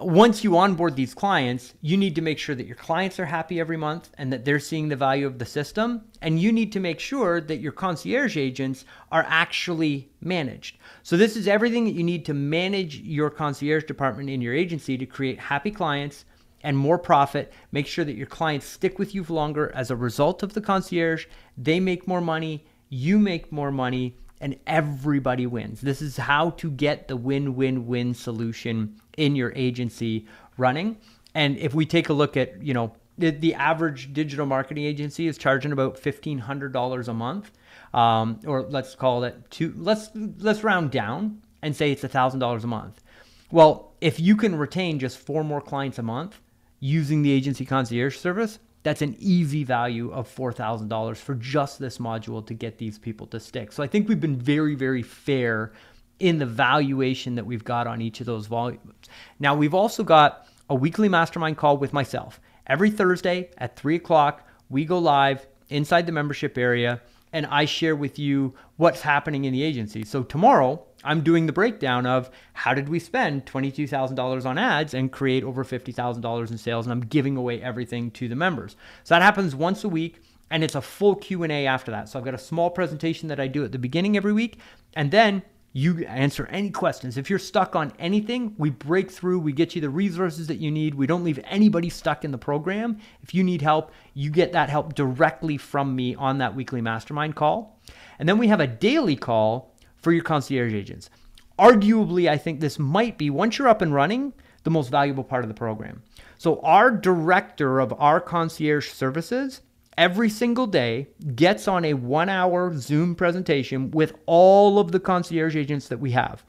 Speaker 3: Once you onboard these clients, you need to make sure that your clients are happy every month and that they're seeing the value of the system. And you need to make sure that your concierge agents are actually managed. So, this is everything that you need to manage your concierge department in your agency to create happy clients and more profit. Make sure that your clients stick with you longer as a result of the concierge. They make more money, you make more money, and everybody wins. This is how to get the win win win solution in your agency running. And if we take a look at, you know, the, average digital marketing agency is charging about $1,500 a month. Um, or let's call it two, let's, let's round down and say it's $1,000 a month. Well, if you can retain just four more clients a month, using the agency concierge service, that's an easy value of $4,000 for just this module to get these people to stick. So I think we've been very, very fair in the valuation that we've got on each of those volumes. Now, we've also got a weekly mastermind call with myself. Every Thursday at 3 o'clock, we go live inside the membership area and I share with you what's happening in the agency. So tomorrow, I'm doing the breakdown of how did we spend $22,000 on ads and create over $50,000 in sales and I'm giving away everything to the members. So that happens once a week and it's a full Q&A after that. So I've got a small presentation that I do at the beginning every week and then You answer any questions. If you're stuck on anything, we break through, we get you the resources that you need. We don't leave anybody stuck in the program. If you need help, you get that help directly from me on that weekly mastermind call. And then we have a daily call for your concierge agents. Arguably, I think this might be, once you're up and running, the most valuable part of the program. So, our director of our concierge services every single day gets on a one hour Zoom presentation with all of the concierge agents that we have.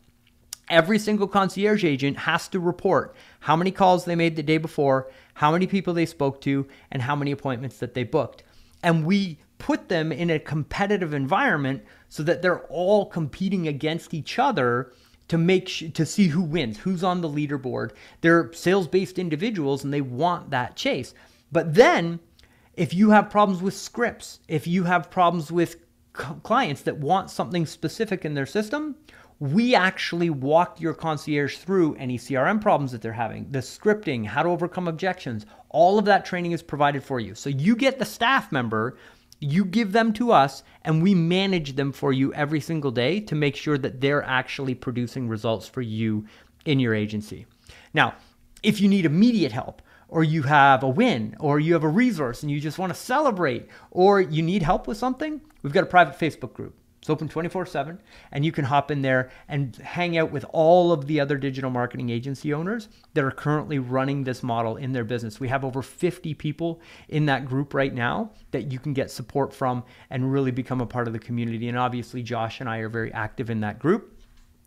Speaker 3: Every single concierge agent has to report how many calls they made the day before, how many people they spoke to, and how many appointments that they booked. And we put them in a competitive environment so that they're all competing against each other to make sh- to see who wins, who's on the leaderboard. They're sales-based individuals and they want that chase. But then if you have problems with scripts, if you have problems with clients that want something specific in their system, we actually walk your concierge through any CRM problems that they're having, the scripting, how to overcome objections. All of that training is provided for you. So you get the staff member you give them to us, and we manage them for you every single day to make sure that they're actually producing results for you in your agency. Now, if you need immediate help, or you have a win, or you have a resource and you just want to celebrate, or you need help with something, we've got a private Facebook group. It's open 24 7, and you can hop in there and hang out with all of the other digital marketing agency owners that are currently running this model in their business. We have over 50 people in that group right now that you can get support from and really become a part of the community. And obviously, Josh and I are very active in that group.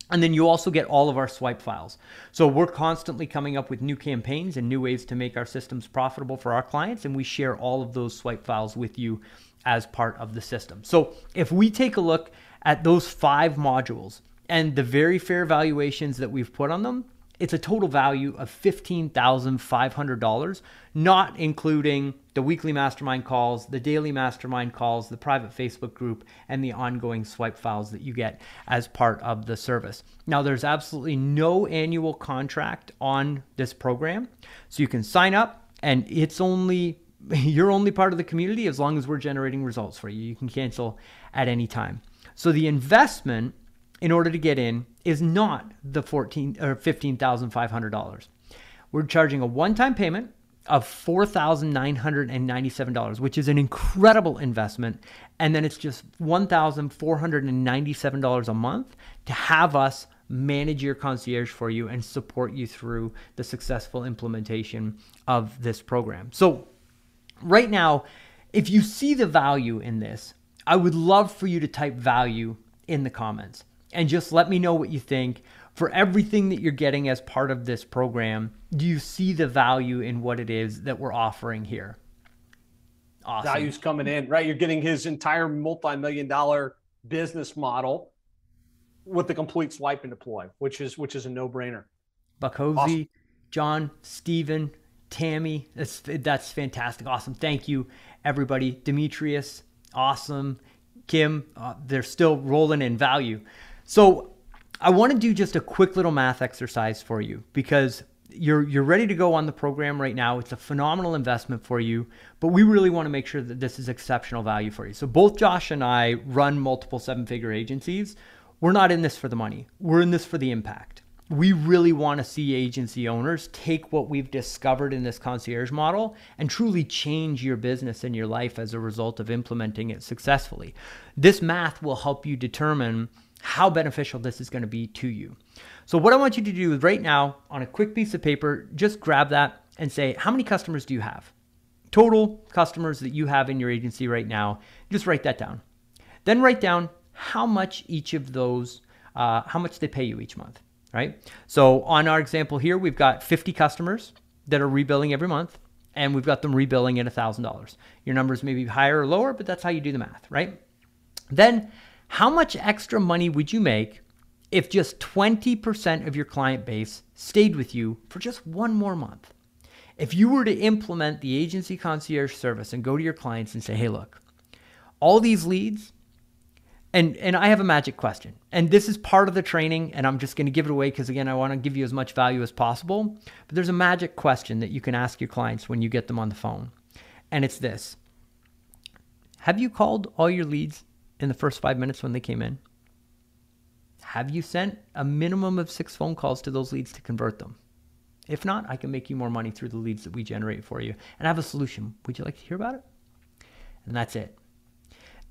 Speaker 3: And then you also get all of our swipe files. So we're constantly coming up with new campaigns and new ways to make our systems profitable for our clients. And we share all of those swipe files with you as part of the system. So if we take a look at those five modules and the very fair valuations that we've put on them, it's a total value of $15,500, not including the weekly mastermind calls, the daily mastermind calls, the private Facebook group, and the ongoing swipe files that you get as part of the service. Now, there's absolutely no annual contract on this program. So you can sign up, and it's only you're only part of the community as long as we're generating results for you. You can cancel at any time. So the investment in order to get in is not the fourteen or fifteen thousand five hundred dollars. We're charging a one-time payment of four thousand nine hundred and ninety-seven dollars, which is an incredible investment, and then it's just one thousand four hundred and ninety-seven dollars a month to have us manage your concierge for you and support you through the successful implementation of this program. So right now, if you see the value in this, I would love for you to type value in the comments and just let me know what you think. For everything that you're getting as part of this program, do you see the value in what it is that we're offering here?
Speaker 2: Awesome. Value's coming in, right? You're getting his entire multi million dollar business model with the complete swipe and deploy, which is which is a no brainer.
Speaker 3: Bakosi, awesome. John, Stephen, Tammy. That's that's fantastic. Awesome. Thank you, everybody. Demetrius, awesome. Kim, uh, they're still rolling in value. So I want to do just a quick little math exercise for you because you're you're ready to go on the program right now. It's a phenomenal investment for you, but we really want to make sure that this is exceptional value for you. So both Josh and I run multiple seven-figure agencies. We're not in this for the money. We're in this for the impact we really want to see agency owners take what we've discovered in this concierge model and truly change your business and your life as a result of implementing it successfully. This math will help you determine how beneficial this is going to be to you. So, what I want you to do right now on a quick piece of paper, just grab that and say, How many customers do you have? Total customers that you have in your agency right now, just write that down. Then write down how much each of those, uh, how much they pay you each month right? So on our example here, we've got 50 customers that are rebilling every month, and we've got them rebilling at $1,000. Your numbers may be higher or lower, but that's how you do the math, right? Then how much extra money would you make if just 20% of your client base stayed with you for just one more month? If you were to implement the agency concierge service and go to your clients and say, hey, look, all these leads, and and I have a magic question. And this is part of the training and I'm just going to give it away cuz again I want to give you as much value as possible. But there's a magic question that you can ask your clients when you get them on the phone. And it's this. Have you called all your leads in the first 5 minutes when they came in? Have you sent a minimum of six phone calls to those leads to convert them? If not, I can make you more money through the leads that we generate for you. And I have a solution. Would you like to hear about it? And that's it.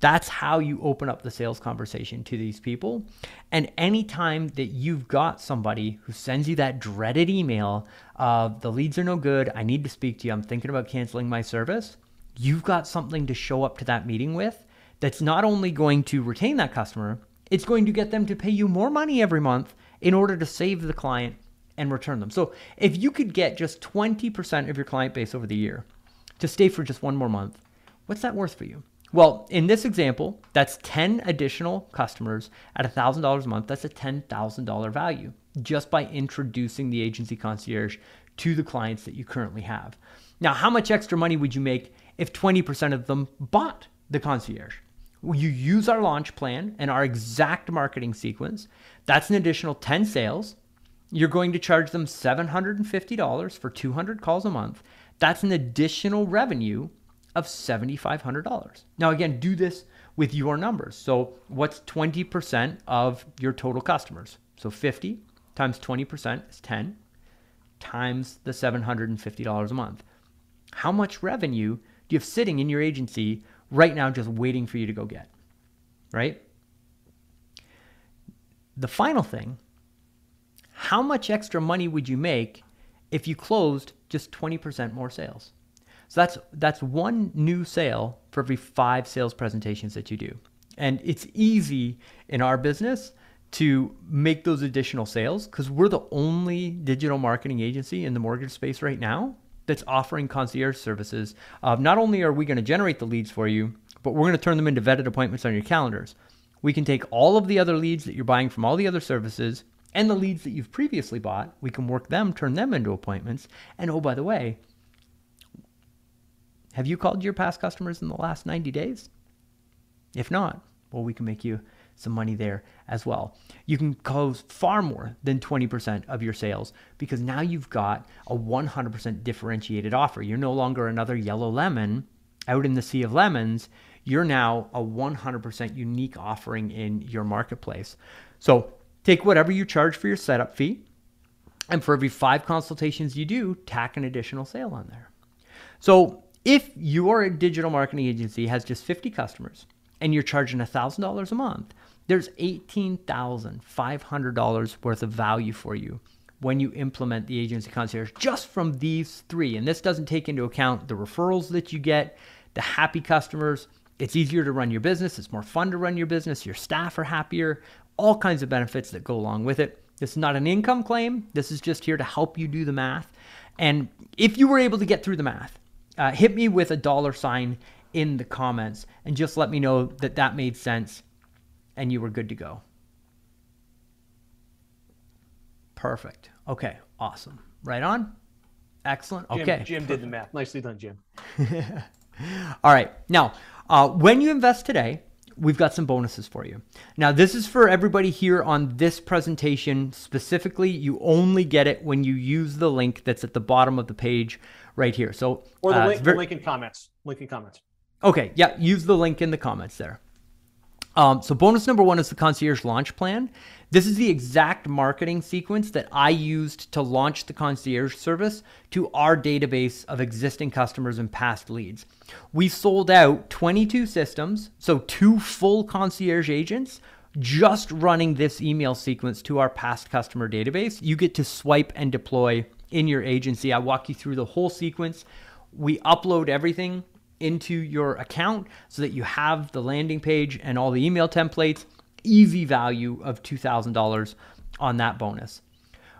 Speaker 3: That's how you open up the sales conversation to these people. And anytime that you've got somebody who sends you that dreaded email of the leads are no good, I need to speak to you, I'm thinking about canceling my service, you've got something to show up to that meeting with that's not only going to retain that customer, it's going to get them to pay you more money every month in order to save the client and return them. So if you could get just 20% of your client base over the year to stay for just one more month, what's that worth for you? Well, in this example, that's 10 additional customers at $1,000 a month. That's a $10,000 value just by introducing the agency concierge to the clients that you currently have. Now, how much extra money would you make if 20% of them bought the concierge? Well, you use our launch plan and our exact marketing sequence. That's an additional 10 sales. You're going to charge them $750 for 200 calls a month. That's an additional revenue of $7,500. Now, again, do this with your numbers. So, what's 20% of your total customers? So, 50 times 20% is 10 times the $750 a month. How much revenue do you have sitting in your agency right now just waiting for you to go get? Right? The final thing how much extra money would you make if you closed just 20% more sales? So that's that's one new sale for every 5 sales presentations that you do. And it's easy in our business to make those additional sales cuz we're the only digital marketing agency in the mortgage space right now that's offering concierge services. Uh, not only are we going to generate the leads for you, but we're going to turn them into vetted appointments on your calendars. We can take all of the other leads that you're buying from all the other services and the leads that you've previously bought. We can work them, turn them into appointments. And oh, by the way, have you called your past customers in the last 90 days? If not, well, we can make you some money there as well. You can close far more than 20% of your sales because now you've got a 100% differentiated offer. You're no longer another yellow lemon out in the sea of lemons. You're now a 100% unique offering in your marketplace. So take whatever you charge for your setup fee, and for every five consultations you do, tack an additional sale on there. So if your digital marketing agency has just 50 customers and you're charging $1,000 a month, there's $18,500 worth of value for you when you implement the agency concierge just from these three. And this doesn't take into account the referrals that you get, the happy customers. It's easier to run your business, it's more fun to run your business, your staff are happier, all kinds of benefits that go along with it. This is not an income claim, this is just here to help you do the math. And if you were able to get through the math, uh, hit me with a dollar sign in the comments and just let me know that that made sense and you were good to go. Perfect. Okay, awesome. Right on. Excellent.
Speaker 2: Jim,
Speaker 3: Okay.
Speaker 2: Jim did the math. Nicely done, Jim.
Speaker 3: All right. Now, uh, when you invest today, we've got some bonuses for you. Now, this is for everybody here on this presentation specifically. You only get it when you use the link that's at the bottom of the page right here. So,
Speaker 2: Or the
Speaker 3: uh,
Speaker 2: link,
Speaker 3: it's ver-
Speaker 2: the link in comments. Link in comments.
Speaker 3: Okay, yeah, use the link in the comments there. Um, so, bonus number one is the concierge launch plan. This is the exact marketing sequence that I used to launch the concierge service to our database of existing customers and past leads. We sold out 22 systems, so two full concierge agents, just running this email sequence to our past customer database. You get to swipe and deploy in your agency. I walk you through the whole sequence. We upload everything into your account so that you have the landing page and all the email templates. Easy value of $2,000 on that bonus.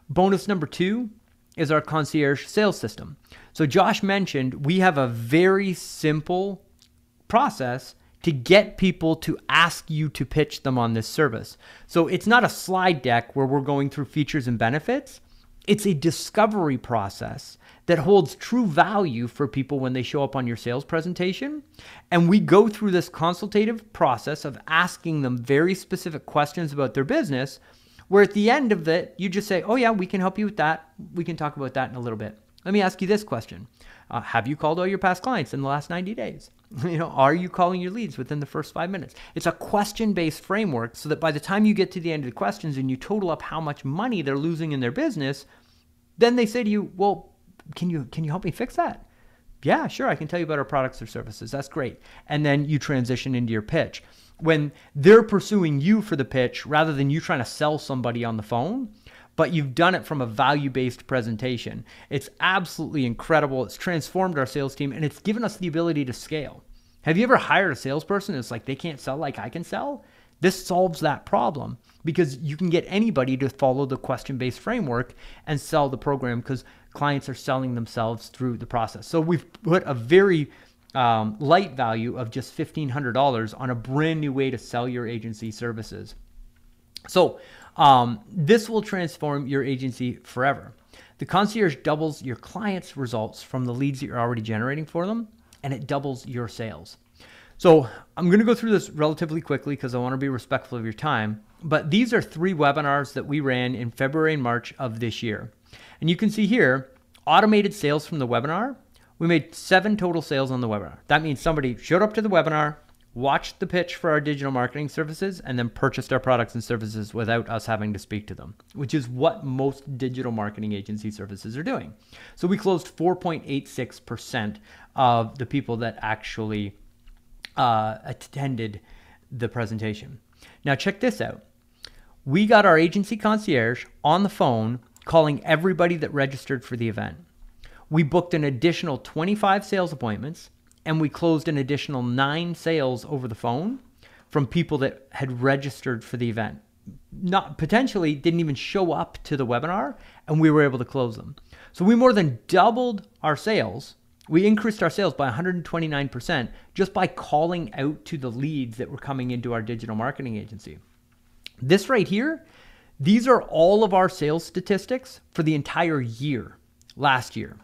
Speaker 3: Bonus number two is our concierge sales system. So, Josh mentioned we have a very simple process to get people to ask you to pitch them on this service. So, it's not a slide deck where we're going through features and benefits, it's a discovery process that holds true value for people when they show up on your sales presentation. And we go through this consultative process of asking them very specific questions about their business, where at the end of it, you just say, Oh, yeah, we can help you with that. We can talk about that in a little bit. Let me ask you this question uh, Have you called all your past clients in the last 90 days? You know, are you calling your leads within the first five minutes? It's a question based framework so that by the time you get to the end of the questions and you total up how much money they're losing in their business, then they say to you, Well, can you can you help me fix that? Yeah, sure, I can tell you about our products or services. That's great. And then you transition into your pitch. When they're pursuing you for the pitch rather than you trying to sell somebody on the phone, but you've done it from a value based presentation. It's absolutely incredible. It's transformed our sales team and it's given us the ability to scale. Have you ever hired a salesperson? It's like they can't sell like I can sell. This solves that problem because you can get anybody to follow the question based framework and sell the program because clients are selling themselves through the process. So we've put a very um, light value of just $1,500 on a brand new way to sell your agency services. So um, this will transform your agency forever. The concierge doubles your clients' results from the leads that you're already generating for them, and it doubles your sales. So I'm going to go through this relatively quickly because I want to be respectful of your time. But these are three webinars that we ran in February and March of this year. And you can see here automated sales from the webinar. We made seven total sales on the webinar. That means somebody showed up to the webinar, watched the pitch for our digital marketing services, and then purchased our products and services without us having to speak to them, which is what most digital marketing agency services are doing. So we closed 4.86% of the people that actually uh, attended the presentation. Now, check this out. We got our agency concierge on the phone calling everybody that registered for the event. We booked an additional 25 sales appointments and we closed an additional nine sales over the phone from people that had registered for the event. Not potentially didn't even show up to the webinar, and we were able to close them. So we more than doubled our sales. We increased our sales by 129% just by calling out to the leads that were coming into our digital marketing agency. This right here, these are all of our sales statistics for the entire year last year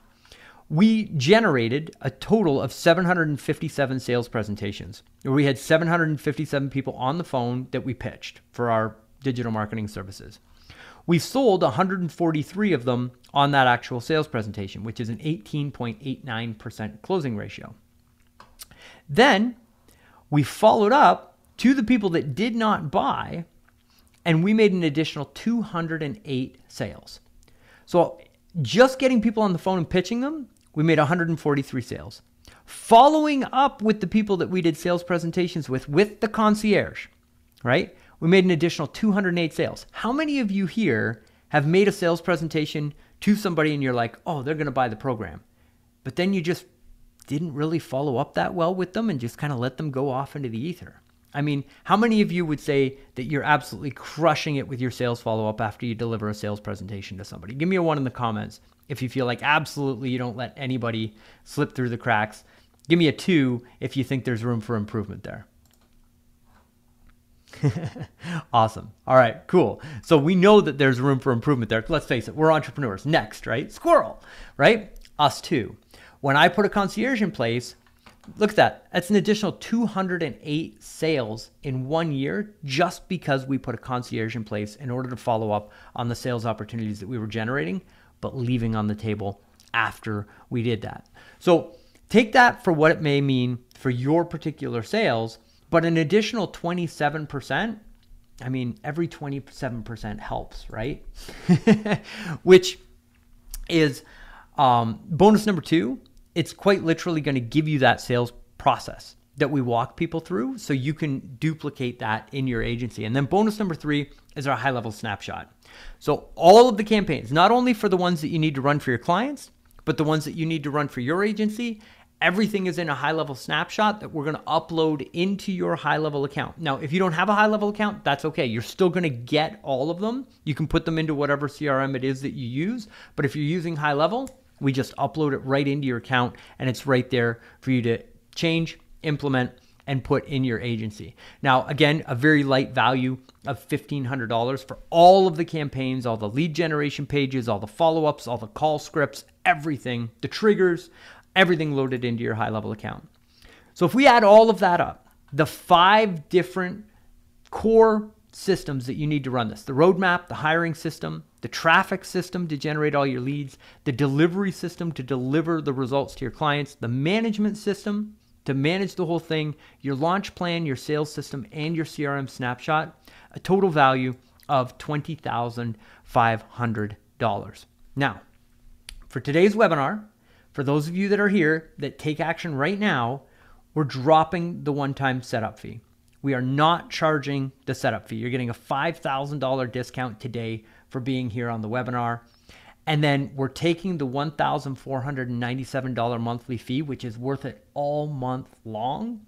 Speaker 3: we generated a total of 757 sales presentations. We had 757 people on the phone that we pitched for our digital marketing services. We sold 143 of them on that actual sales presentation, which is an 18.89% closing ratio. Then we followed up to the people that did not buy, and we made an additional 208 sales. So just getting people on the phone and pitching them we made 143 sales. Following up with the people that we did sales presentations with, with the concierge, right? We made an additional 208 sales. How many of you here have made a sales presentation to somebody and you're like, oh, they're going to buy the program? But then you just didn't really follow up that well with them and just kind of let them go off into the ether. I mean, how many of you would say that you're absolutely crushing it with your sales follow up after you deliver a sales presentation to somebody? Give me a one in the comments if you feel like absolutely you don't let anybody slip through the cracks. Give me a two if you think there's room for improvement there. awesome. All right, cool. So we know that there's room for improvement there. Let's face it, we're entrepreneurs. Next, right? Squirrel, right? Us too. When I put a concierge in place, Look at that. That's an additional 208 sales in one year just because we put a concierge in place in order to follow up on the sales opportunities that we were generating, but leaving on the table after we did that. So take that for what it may mean for your particular sales, but an additional 27%. I mean, every 27% helps, right? Which is um, bonus number two it's quite literally going to give you that sales process that we walk people through so you can duplicate that in your agency. And then bonus number three is our HighLevel snapshot. So all of the campaigns, not only for the ones that you need to run for your clients, but the ones that you need to run for your agency, everything is in a HighLevel snapshot that we're going to upload into your HighLevel account. Now, if you don't have a HighLevel account, that's okay. You're still going to get all of them. You can put them into whatever CRM it is that you use. But if you're using HighLevel, we just upload it right into your account and it's right there for you to change, implement, and put in your agency. Now, again, a very light value of $1,500 for all of the campaigns, all the lead generation pages, all the follow ups, all the call scripts, everything, the triggers, everything loaded into your HighLevel account. So if we add all of that up, the five different core systems that you need to run this the roadmap, the hiring system, the traffic system to generate all your leads, the delivery system to deliver the results to your clients, the management system to manage the whole thing, your launch plan, your sales system, and your CRM snapshot, a total value of $20,500. Now, for today's webinar, for those of you that are here that take action right now, we're dropping the one time setup fee. We are not charging the setup fee. You're getting a $5,000 discount today for being here on the webinar. And then we're taking the $1,497 monthly fee, which is worth it all month long,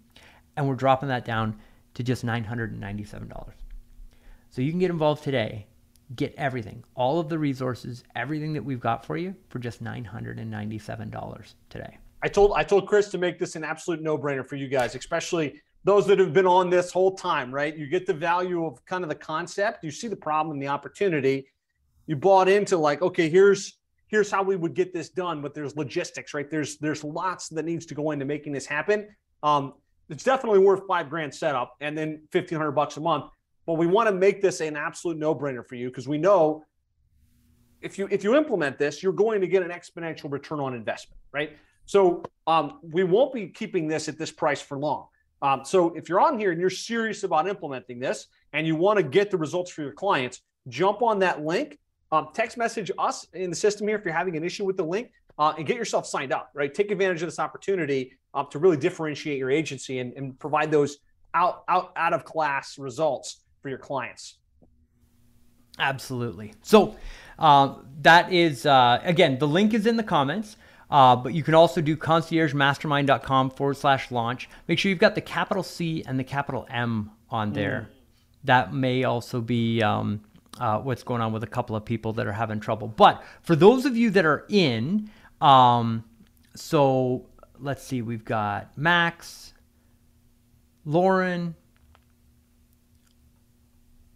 Speaker 3: and we're dropping that down to just $997. So you can get involved today, get everything, all of the resources, everything that we've got for you for just $997 today.
Speaker 2: I told I told Chris to make this an absolute no-brainer for you guys, especially those that have been on this whole time, right? You get the value of kind of the concept, you see the problem and the opportunity. You bought into like, okay, here's here's how we would get this done, but there's logistics, right? There's there's lots that needs to go into making this happen. Um, it's definitely worth five grand setup and then fifteen hundred bucks a month. But we want to make this an absolute no-brainer for you because we know if you if you implement this, you're going to get an exponential return on investment, right? So um, we won't be keeping this at this price for long. Um, so if you're on here and you're serious about implementing this and you want to get the results for your clients, jump on that link. Um, text message us in the system here if you're having an issue with the link uh, and get yourself signed up, right? Take advantage of this opportunity uh, to really differentiate your agency and, and provide those out, out, out of class results for your clients.
Speaker 3: Absolutely. So uh, that is, uh, again, the link is in the comments. Uh, but you can also do conciergemastermind.com forward slash launch. Make sure you've got the capital C and the capital M on there. Mm. That may also be um, uh, what's going on with a couple of people that are having trouble. But for those of you that are in, um, so let's see, we've got Max, Lauren,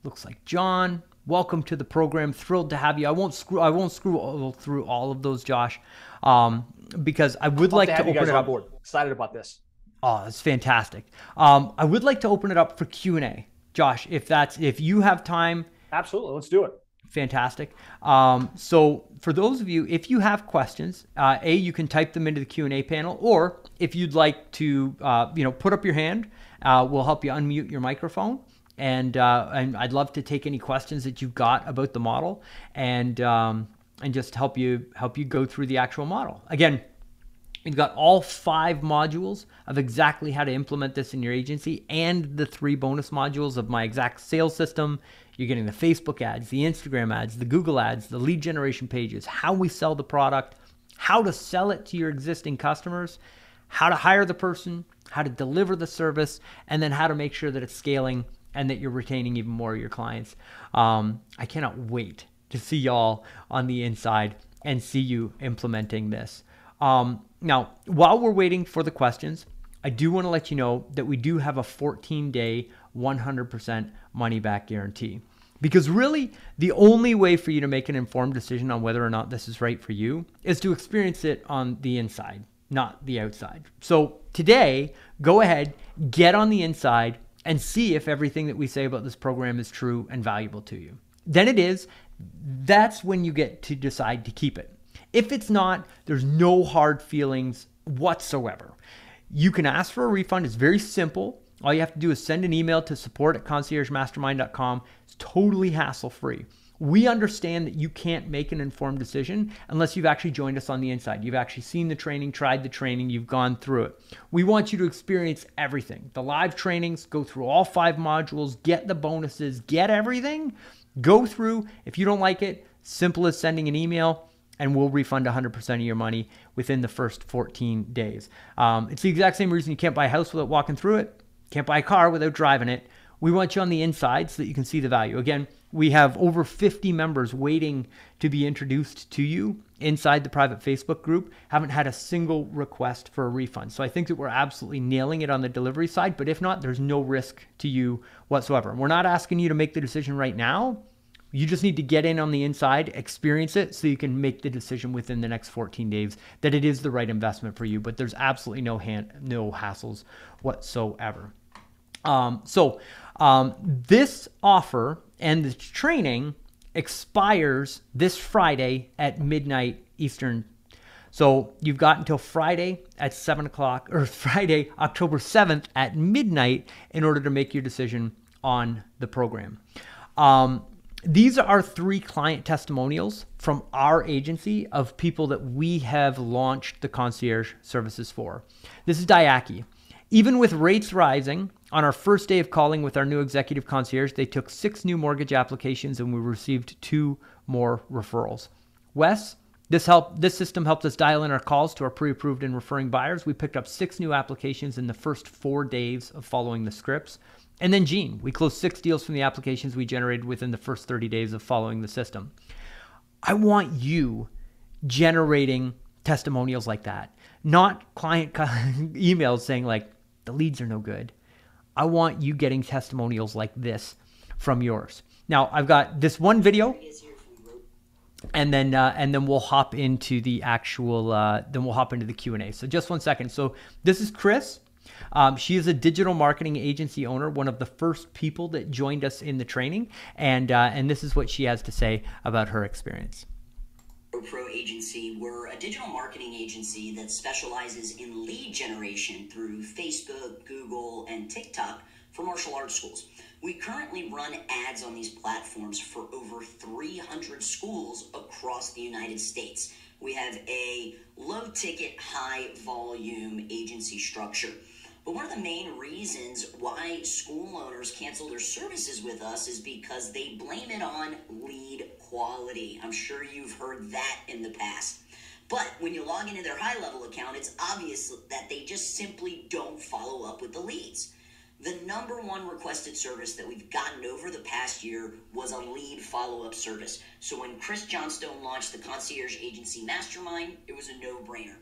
Speaker 3: looks like John. Welcome to the program. Thrilled to have you. I won't screw. I won't screw through all of those, Josh um, because I would like to, to open it up.
Speaker 2: Board. Excited about this.
Speaker 3: Oh, that's fantastic. Um, I would like to open it up for Q and A, Josh. If that's if you have time,
Speaker 2: absolutely, let's do it.
Speaker 3: Fantastic. Um, so for those of you, if you have questions, uh, a you can type them into the Q and A panel, or if you'd like to, uh, you know, put up your hand, uh, we'll help you unmute your microphone and uh, and I'd love to take any questions that you've got about the model. And um, and just help you help you go through the actual model. Again, You've got all five modules of exactly how to implement this in your agency and the three bonus modules of my exact sales system. You're getting the Facebook ads, the Instagram ads, the Google ads, the lead generation pages, how we sell the product, how to sell it to your existing customers, how to hire the person, how to deliver the service, and then how to make sure that it's scaling and that you're retaining even more of your clients. Um, I cannot wait to see y'all on the inside and see you implementing this. Um, now, while we're waiting for the questions, I do want to let you know that we do have a 14 day, 100% money back guarantee. Because really, the only way for you to make an informed decision on whether or not this is right for you is to experience it on the inside, not the outside. So today, go ahead, get on the inside, and see if everything that we say about this program is true and valuable to you. Then it is, that's when you get to decide to keep it. If it's not, there's no hard feelings whatsoever. You can ask for a refund. It's very simple. All you have to do is send an email to support at conciergemastermind.com. It's totally hassle free. We understand that you can't make an informed decision unless you've actually joined us on the inside. You've actually seen the training, tried the training, you've gone through it. We want you to experience everything. The live trainings, go through all five modules, get the bonuses, get everything Go through. If you don't like it, simple as sending an email and we'll refund 100% of your money within the first 14 days. Um, it's the exact same reason you can't buy a house without walking through it, can't buy a car without driving it. We want you on the inside so that you can see the value. Again, we have over 50 members waiting to be introduced to you inside the private Facebook group. Haven't had a single request for a refund. So I think that we're absolutely nailing it on the delivery side. But if not, there's no risk to you whatsoever. We're not asking you to make the decision right now. You just need to get in on the inside, experience it, so you can make the decision within the next 14 days that it is the right investment for you. But there's absolutely no hand, no hassles whatsoever. Um, so um, this offer and the training expires this Friday at midnight Eastern So you've got until Friday at 7 o'clock, or Friday, October 7th at midnight in order to make your decision on the program. Um, these are three client testimonials from our agency of people that we have launched the concierge services for. This is Diaki. Even with rates rising, on our first day of calling with our new executive concierge, they took six new mortgage applications and we received two more referrals. Wes, this help this system helped us dial in our calls to our pre-approved and referring buyers. We picked up six new applications in the first four days of following the scripts. And then Gene, we closed six deals from the applications we generated within the first 30 days of following the system. I want you generating testimonials like that, not client emails saying like the leads are no good. I want you getting testimonials like this from yours. Now, I've got this one video and then uh, and then we'll hop into the actual uh, then we'll hop into the q&a so just one second so this is chris um, she is a digital marketing agency owner, one of the first people that joined us in the training, and uh, and this is what she has to say about her experience.
Speaker 4: Pro Agency, we're a digital marketing agency that specializes in lead generation through Facebook, Google, and TikTok for martial arts schools. We currently run ads on these platforms for over 300 schools across the United States. We have a low ticket, high volume agency structure. But one of the main reasons why school owners cancel their services with us is because they blame it on lead quality. I'm sure you've heard that in the past. But when you log into their HighLevel account, it's obvious that they just simply don't follow up with the leads. The number one requested service that we've gotten over the past year was a lead follow up service. So when Chris Johnstone launched the Concierge Agency Mastermind, it was a no brainer.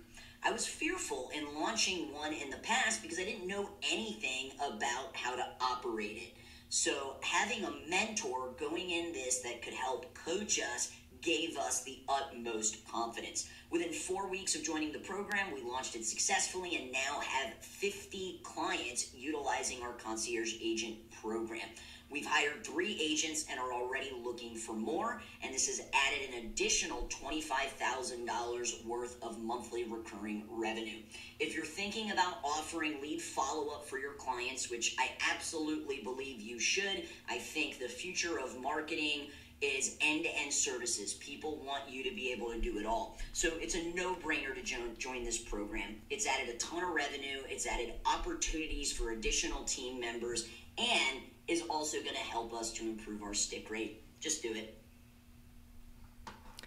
Speaker 4: I was fearful in launching one in the past because I didn't know anything about how to operate it. So having a mentor going in this that could help coach us gave us the utmost confidence. Within four weeks of joining the program, we launched it successfully and now have 50 clients utilizing our concierge agent program. We've hired three agents and are already looking for more, and this has added an additional $25,000 worth of monthly recurring revenue. If you're thinking about offering lead follow up for your clients, which I absolutely believe you should, I think the future of marketing is end-to-end services. People want you to be able to do it all. So it's a no-brainer to join, join this program. It's added a ton of revenue, it's added opportunities for additional team members, and is also going to help us to improve our stick rate. Just do it.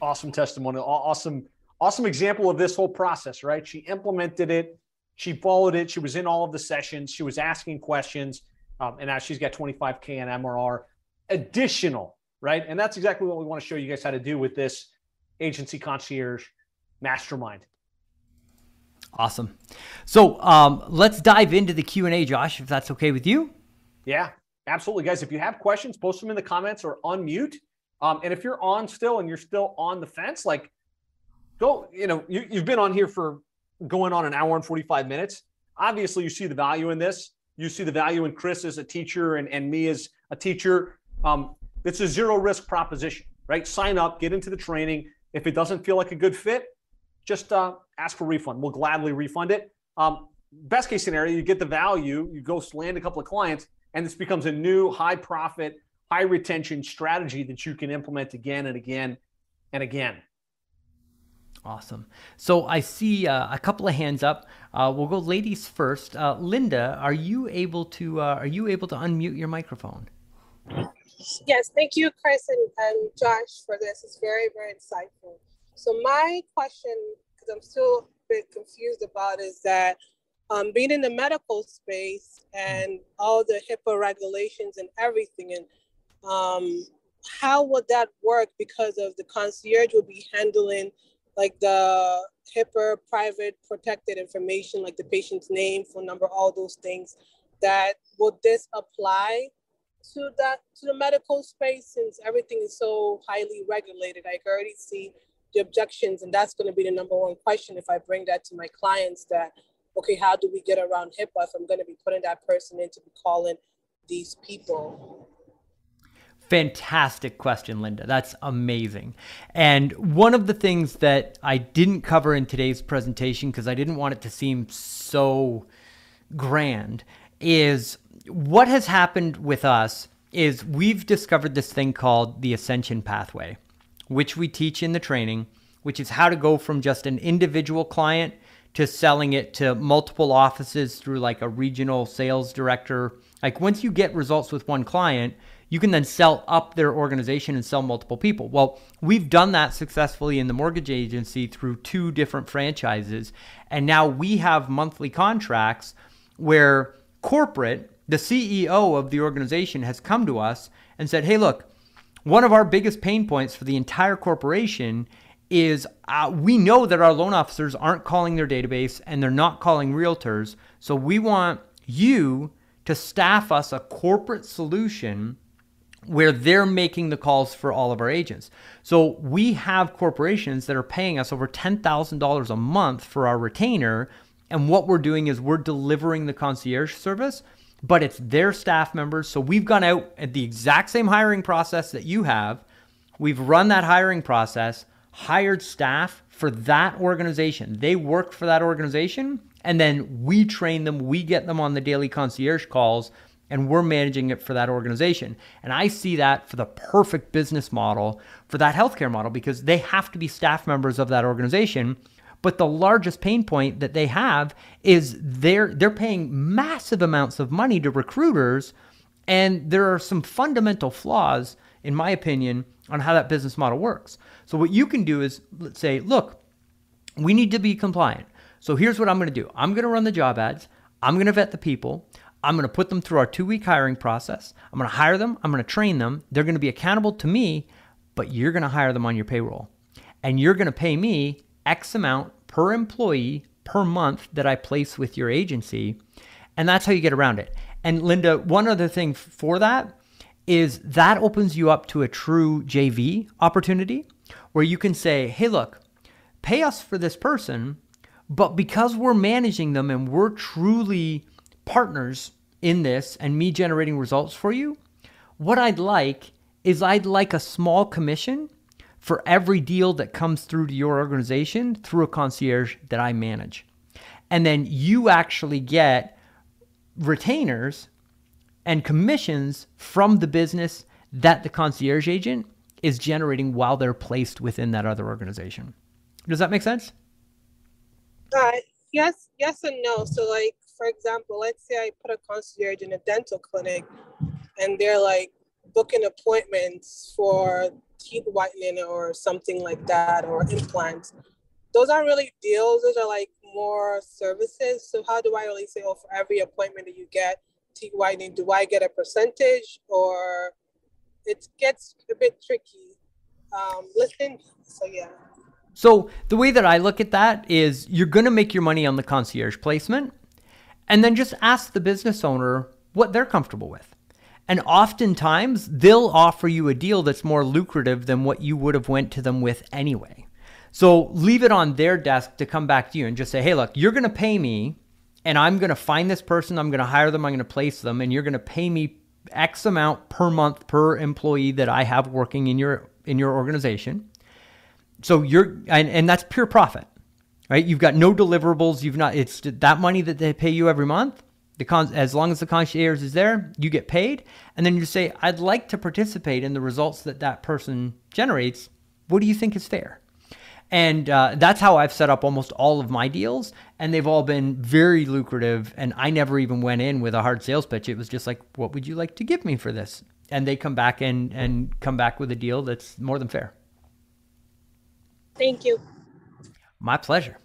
Speaker 2: Awesome testimony. Awesome, awesome example of this whole process, right? She implemented it. She followed it. She was in all of the sessions. She was asking questions. Um, and now she's got 25K in MRR additional, right? And that's exactly what we want to show you guys how to do with this agency concierge mastermind.
Speaker 3: Awesome. So um, let's dive into the Q&A, Josh, if that's okay with you.
Speaker 2: Yeah, Absolutely, guys. If you have questions, post them in the comments or unmute. Um, and if you're on still and you're still on the fence, like go, you know, you, you've been on here for going on an hour and 45 minutes. Obviously, you see the value in this. You see the value in Chris as a teacher and, and me as a teacher. Um, it's a zero risk proposition, right? Sign up, get into the training. If it doesn't feel like a good fit, just uh, ask for refund. We'll gladly refund it. Um, best case scenario, you get the value, you go land a couple of clients, and this becomes a new high profit, high retention strategy that you can implement again and again and again.
Speaker 3: Awesome. So I see uh, a couple of hands up. Uh, we'll go ladies first. Uh, Linda, are you able to uh, are you able to unmute your microphone?
Speaker 5: Yes, thank you, Chris and, and Josh, for this. It's very very insightful. So my question, because I'm still a bit confused about, is that um, being in the medical space and all the HIPAA regulations and everything, and um, how would that work because of the concierge will be handling like the HIPAA private protected information, like the patient's name, phone number, all those things. That would this apply to that to the medical space since everything is so highly regulated? I already see the objections, and that's going to be the number one question if I bring that to my clients that okay, how do we get around HIPAA if I'm going to be putting that person in to be calling these people?
Speaker 3: Fantastic question, Linda. That's amazing. And one of the things that I didn't cover in today's presentation because I didn't want it to seem so grand is what has happened with us is we've discovered this thing called the ascension pathway, which we teach in the training, which is how to go from just an individual client to selling it to multiple offices through like a regional sales director. Like once you get results with one client, you can then sell up their organization and sell multiple people. Well, we've done that successfully in the mortgage agency through two different franchises. And now we have monthly contracts where corporate, the CEO of the organization, has come to us and said, hey, look, one of our biggest pain points for the entire corporation is uh, we know that our loan officers aren't calling their database and they're not calling realtors. So we want you to staff us a corporate solution where they're making the calls for all of our agents. So we have corporations that are paying us over $10,000 a month for our retainer. And what we're doing is we're delivering the concierge service, but it's their staff members. So we've gone out at the exact same hiring process that you have. We've run that hiring process, hired staff for that organization. They work for that organization, and then we train them, we get them on the daily concierge calls and we're managing it for that organization. And I see that for the perfect business model for that healthcare model because they have to be staff members of that organization. But the largest pain point that they have is they're they're paying massive amounts of money to recruiters, and there are some fundamental flaws, in my opinion, on how that business model works. So what you can do is let's say, look, we need to be compliant. So here's what I'm going to do. I'm going to run the job ads. I'm going to vet the people. I'm going to put them through our two week hiring process. I'm going to hire them. I'm going to train them. They're going to be accountable to me, but you're going to hire them on your payroll. And you're going to pay me X amount per employee per month that I place with your agency. And that's how you get around it. And Linda, one other thing for that is that opens you up to a true JV opportunity where you can say, hey, look, pay us for this person, but because we're managing them and we're truly partners in this and me generating results for you, what I'd like is I'd like a small commission for every deal that comes through to your organization through a concierge that I manage. And then you actually get retainers and commissions from the business that the concierge agent is generating while they're placed within that other organization. Does that make sense?
Speaker 5: Uh, yes, yes and no. So like for example, let's say I put a concierge in a dental clinic and they're like booking appointments for teeth whitening or something like that or implants. Those aren't really deals, those are like more services. So how do I really say, oh, for every appointment that you get teeth whitening, do I get a percentage or it gets a bit tricky. Um, listen, so yeah.
Speaker 3: So the way that I look at that is you're going to make your money on the concierge placement and then just ask the business owner what they're comfortable with. And oftentimes they'll offer you a deal that's more lucrative than what you would have went to them with anyway. So leave it on their desk to come back to you and just say, "Hey, look, you're going to pay me and I'm going to find this person, I'm going to hire them, I'm going to place them and you're going to pay me X amount per month per employee that I have working in your in your organization." So you're and, and that's pure profit right? You've got no deliverables. You've not. It's that money that they pay you every month. The con- as long as the concierge is there, you get paid, and then you say, "I'd like to participate in the results that that person generates. What do you think is fair?" And uh, that's how I've set up almost all of my deals, and they've all been very lucrative. And I never even went in with a hard sales pitch. It was just like, "What would you like to give me for this?" And they come back and and come back with a deal that's more than fair.
Speaker 5: Thank you.
Speaker 3: My pleasure.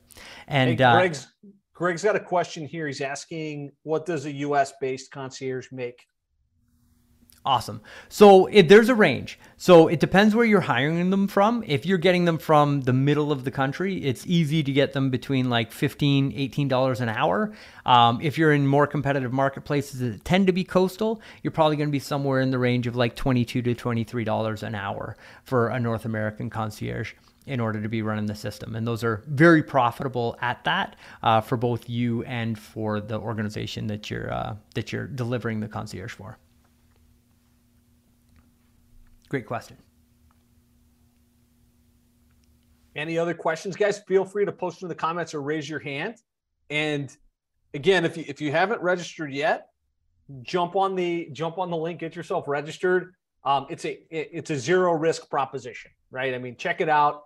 Speaker 3: And
Speaker 2: hey, Greg's uh, Greg's got a question here. He's asking, what does a U.S. based concierge make?
Speaker 3: Awesome. So there's a range. So it depends where you're hiring them from. If you're getting them from the middle of the country, it's easy to get them between like $15, $18 an hour. Um, if you're in more competitive marketplaces that tend to be coastal, you're probably going to be somewhere in the range of like 22 to $23 an hour for a North American concierge in order to be running the system. And those are very profitable at that uh, for both you and for the organization that you're uh, that you're delivering the concierge for. Great question.
Speaker 2: Any other questions, guys? Feel free to post in the comments or raise your hand. And again, if you if you haven't registered yet, jump on the jump on the link, get yourself registered. Um, it's a it's a zero risk proposition, right? I mean, check it out.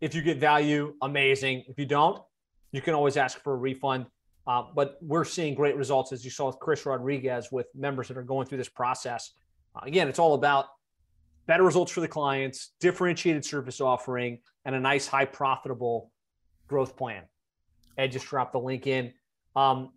Speaker 2: If you get value, amazing. If you don't, you can always ask for a refund. Uh, but we're seeing great results, as you saw with Chris Rodriguez, with members that are going through this process. Uh, again, it's all about better results for the clients, differentiated service offering, and a nice, high profitable growth plan. Ed just dropped the link in. Um,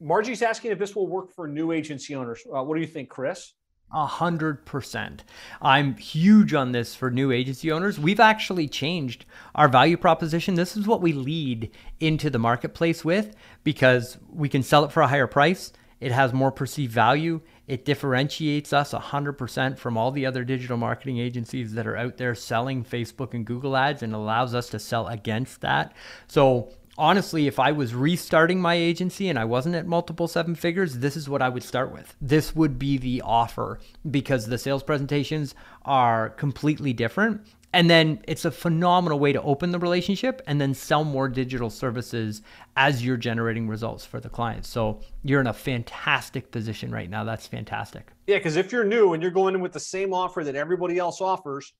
Speaker 2: Margie's asking if this will work for new agency owners. Uh, what do you think, Chris?
Speaker 3: A hundred percent. I'm huge on this for new agency owners. We've actually changed our value proposition. This is what we lead into the marketplace with because we can sell it for a higher price. It has more perceived value. It differentiates us 100% from all the other digital marketing agencies that are out there selling Facebook and Google ads and allows us to sell against that. So honestly, if I was restarting my agency and I wasn't at multiple seven figures, this is what I would start with. This would be the offer because the sales presentations are completely different. And then it's a phenomenal way to open the relationship and then sell more digital services as you're generating results for the client. So you're in a fantastic position right now. That's fantastic.
Speaker 2: Yeah, because if you're new and you're going in with the same offer that everybody else offers,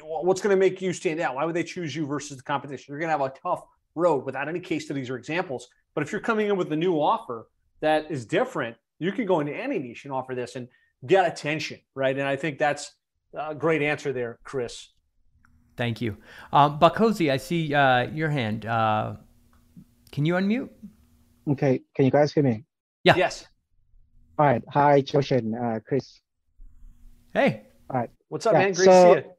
Speaker 2: what's going to make you stand out? Why would they choose you versus the competition? You're going to have a tough road without any case studies or examples. But if you're coming in with a new offer that is different, you can go into any niche and offer this and get attention, right? And I think that's a great answer there, Chris.
Speaker 3: Thank you. Um, Bakosi, I see uh, your hand. Uh, can you unmute?
Speaker 6: Okay. Can you guys hear me?
Speaker 3: Yeah.
Speaker 2: Yes.
Speaker 6: All right. Hi, Josh and uh, Chris.
Speaker 3: Hey.
Speaker 6: All right.
Speaker 2: What's up,
Speaker 6: Yeah,
Speaker 2: man? Great
Speaker 6: so-
Speaker 2: to see you.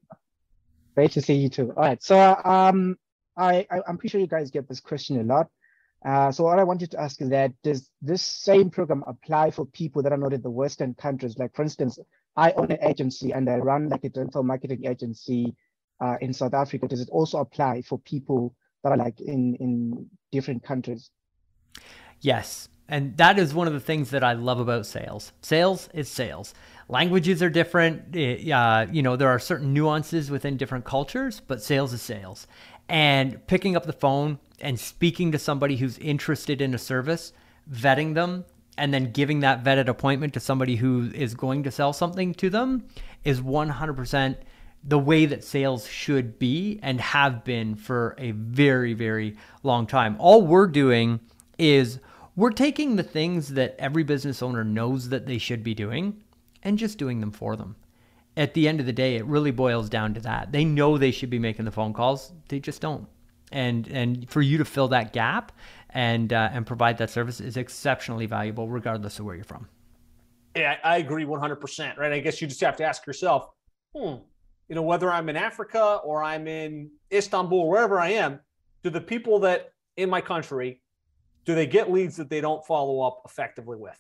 Speaker 6: Great to see you too. All right. So um, I, I I'm pretty sure you guys get this question a lot. Uh, so what I wanted to ask is that does this same program apply for people that are not in the Western countries? Like for instance, I own an agency and I run like a dental marketing agency uh, in South Africa. Does it also apply for people that are like in in different countries?
Speaker 3: Yes. And that is one of the things that I love about sales. Sales is sales. Languages are different. Eh, Uh, you know, there are certain nuances within different cultures, but sales is sales. And picking up the phone and speaking to somebody who's interested in a service, vetting them, and then giving that vetted appointment to somebody who is going to sell something to them is 100% the way that sales should be and have been for a very, very long time. All we're doing is we're taking the things that every business owner knows that they should be doing and just doing them for them. At the end of the day, it really boils down to that. They know they should be making the phone calls, they just don't. And and for you to fill that gap and uh, and provide that service is exceptionally valuable, regardless of where you're from.
Speaker 2: Yeah, I agree 100%. Right. I guess you just have to ask yourself, hmm, you know, whether I'm in Africa or I'm in Istanbul, wherever I am, do the people that in my country, do they get leads that they don't follow up effectively with?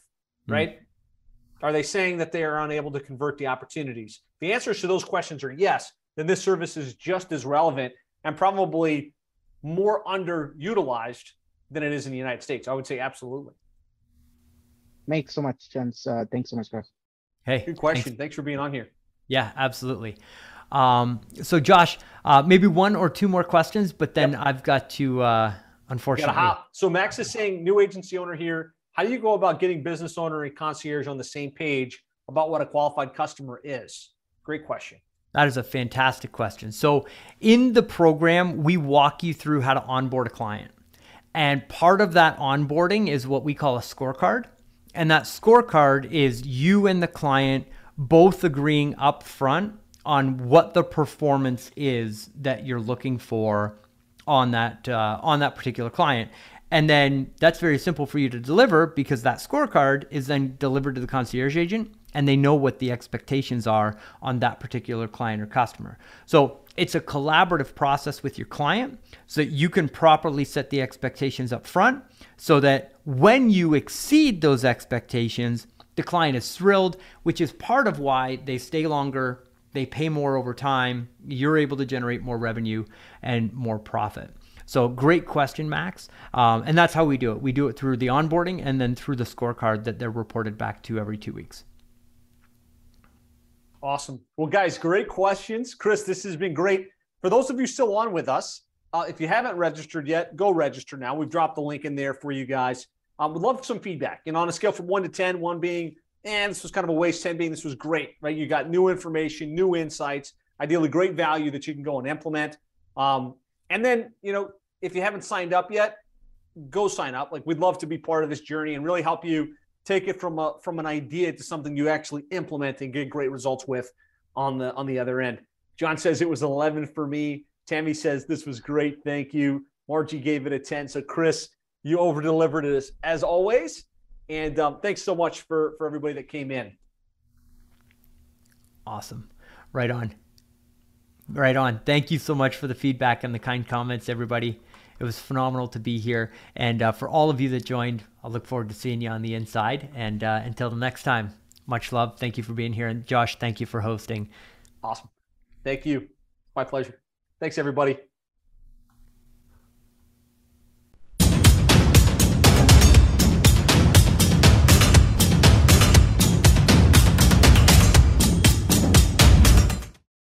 Speaker 3: Mm.
Speaker 2: Right. Are they saying that they are unable to convert the opportunities? The answers to those questions are yes. Then this service is just as relevant and probably more underutilized than it is in the United States. I would say absolutely.
Speaker 6: Makes so much sense. Uh, thanks so much, guys.
Speaker 3: Hey,
Speaker 2: Good
Speaker 3: thanks.
Speaker 2: question. Thanks for being on here.
Speaker 3: Yeah, absolutely. Um, so, Josh, uh, maybe one or two more questions, but then I've got to, uh, unfortunately.
Speaker 2: So Max is saying, new agency owner here. How do you go about getting business owner and concierge on the same page about what a qualified customer is? Great question.
Speaker 3: That is a fantastic question. So, in the program, we walk you through how to onboard a client. And part of that onboarding is what we call a scorecard. And that scorecard is you and the client both agreeing up front on what the performance is that you're looking for on that uh, on that particular client. And then that's very simple for you to deliver because that scorecard is then delivered to the concierge agent and they know what the expectations are on that particular client or customer. So it's a collaborative process with your client so that you can properly set the expectations up front so that when you exceed those expectations, the client is thrilled, which is part of why they stay longer, they pay more over time, you're able to generate more revenue and more profit. So, great question, Max. Um, and that's how we do it. We do it through the onboarding and then through the scorecard that they're reported back to every two weeks.
Speaker 2: Awesome. Well, guys, great questions. Chris, this has been great. For those of you still on with us, uh, if you haven't registered yet, go register now. We've dropped the link in there for you guys. Um, would love some feedback. And on a scale from one to 10, one being, and this was kind of a waste, 10 being this was great, right? You got new information, new insights, ideally great value that you can go and implement. Um, and then, you know, if you haven't signed up yet, go sign up. Like we'd love to be part of this journey and really help you take it from a from an idea to something you actually implement and get great results with on the on the other end. John says it was 11 for me. Tammy says this was great. Thank you. Margie gave it a 10. So Chris, you over delivered as, as always. And um, thanks so much for for everybody that came in.
Speaker 3: Awesome. Right on. Right on. Thank you so much for the feedback and the kind comments, everybody. It was phenomenal to be here. And uh, for all of you that joined, I look forward to seeing you on the inside. And uh, until the next time, much love. Thank you for being here. And Josh, thank you for hosting.
Speaker 2: Awesome. Thank you. My pleasure. Thanks, everybody.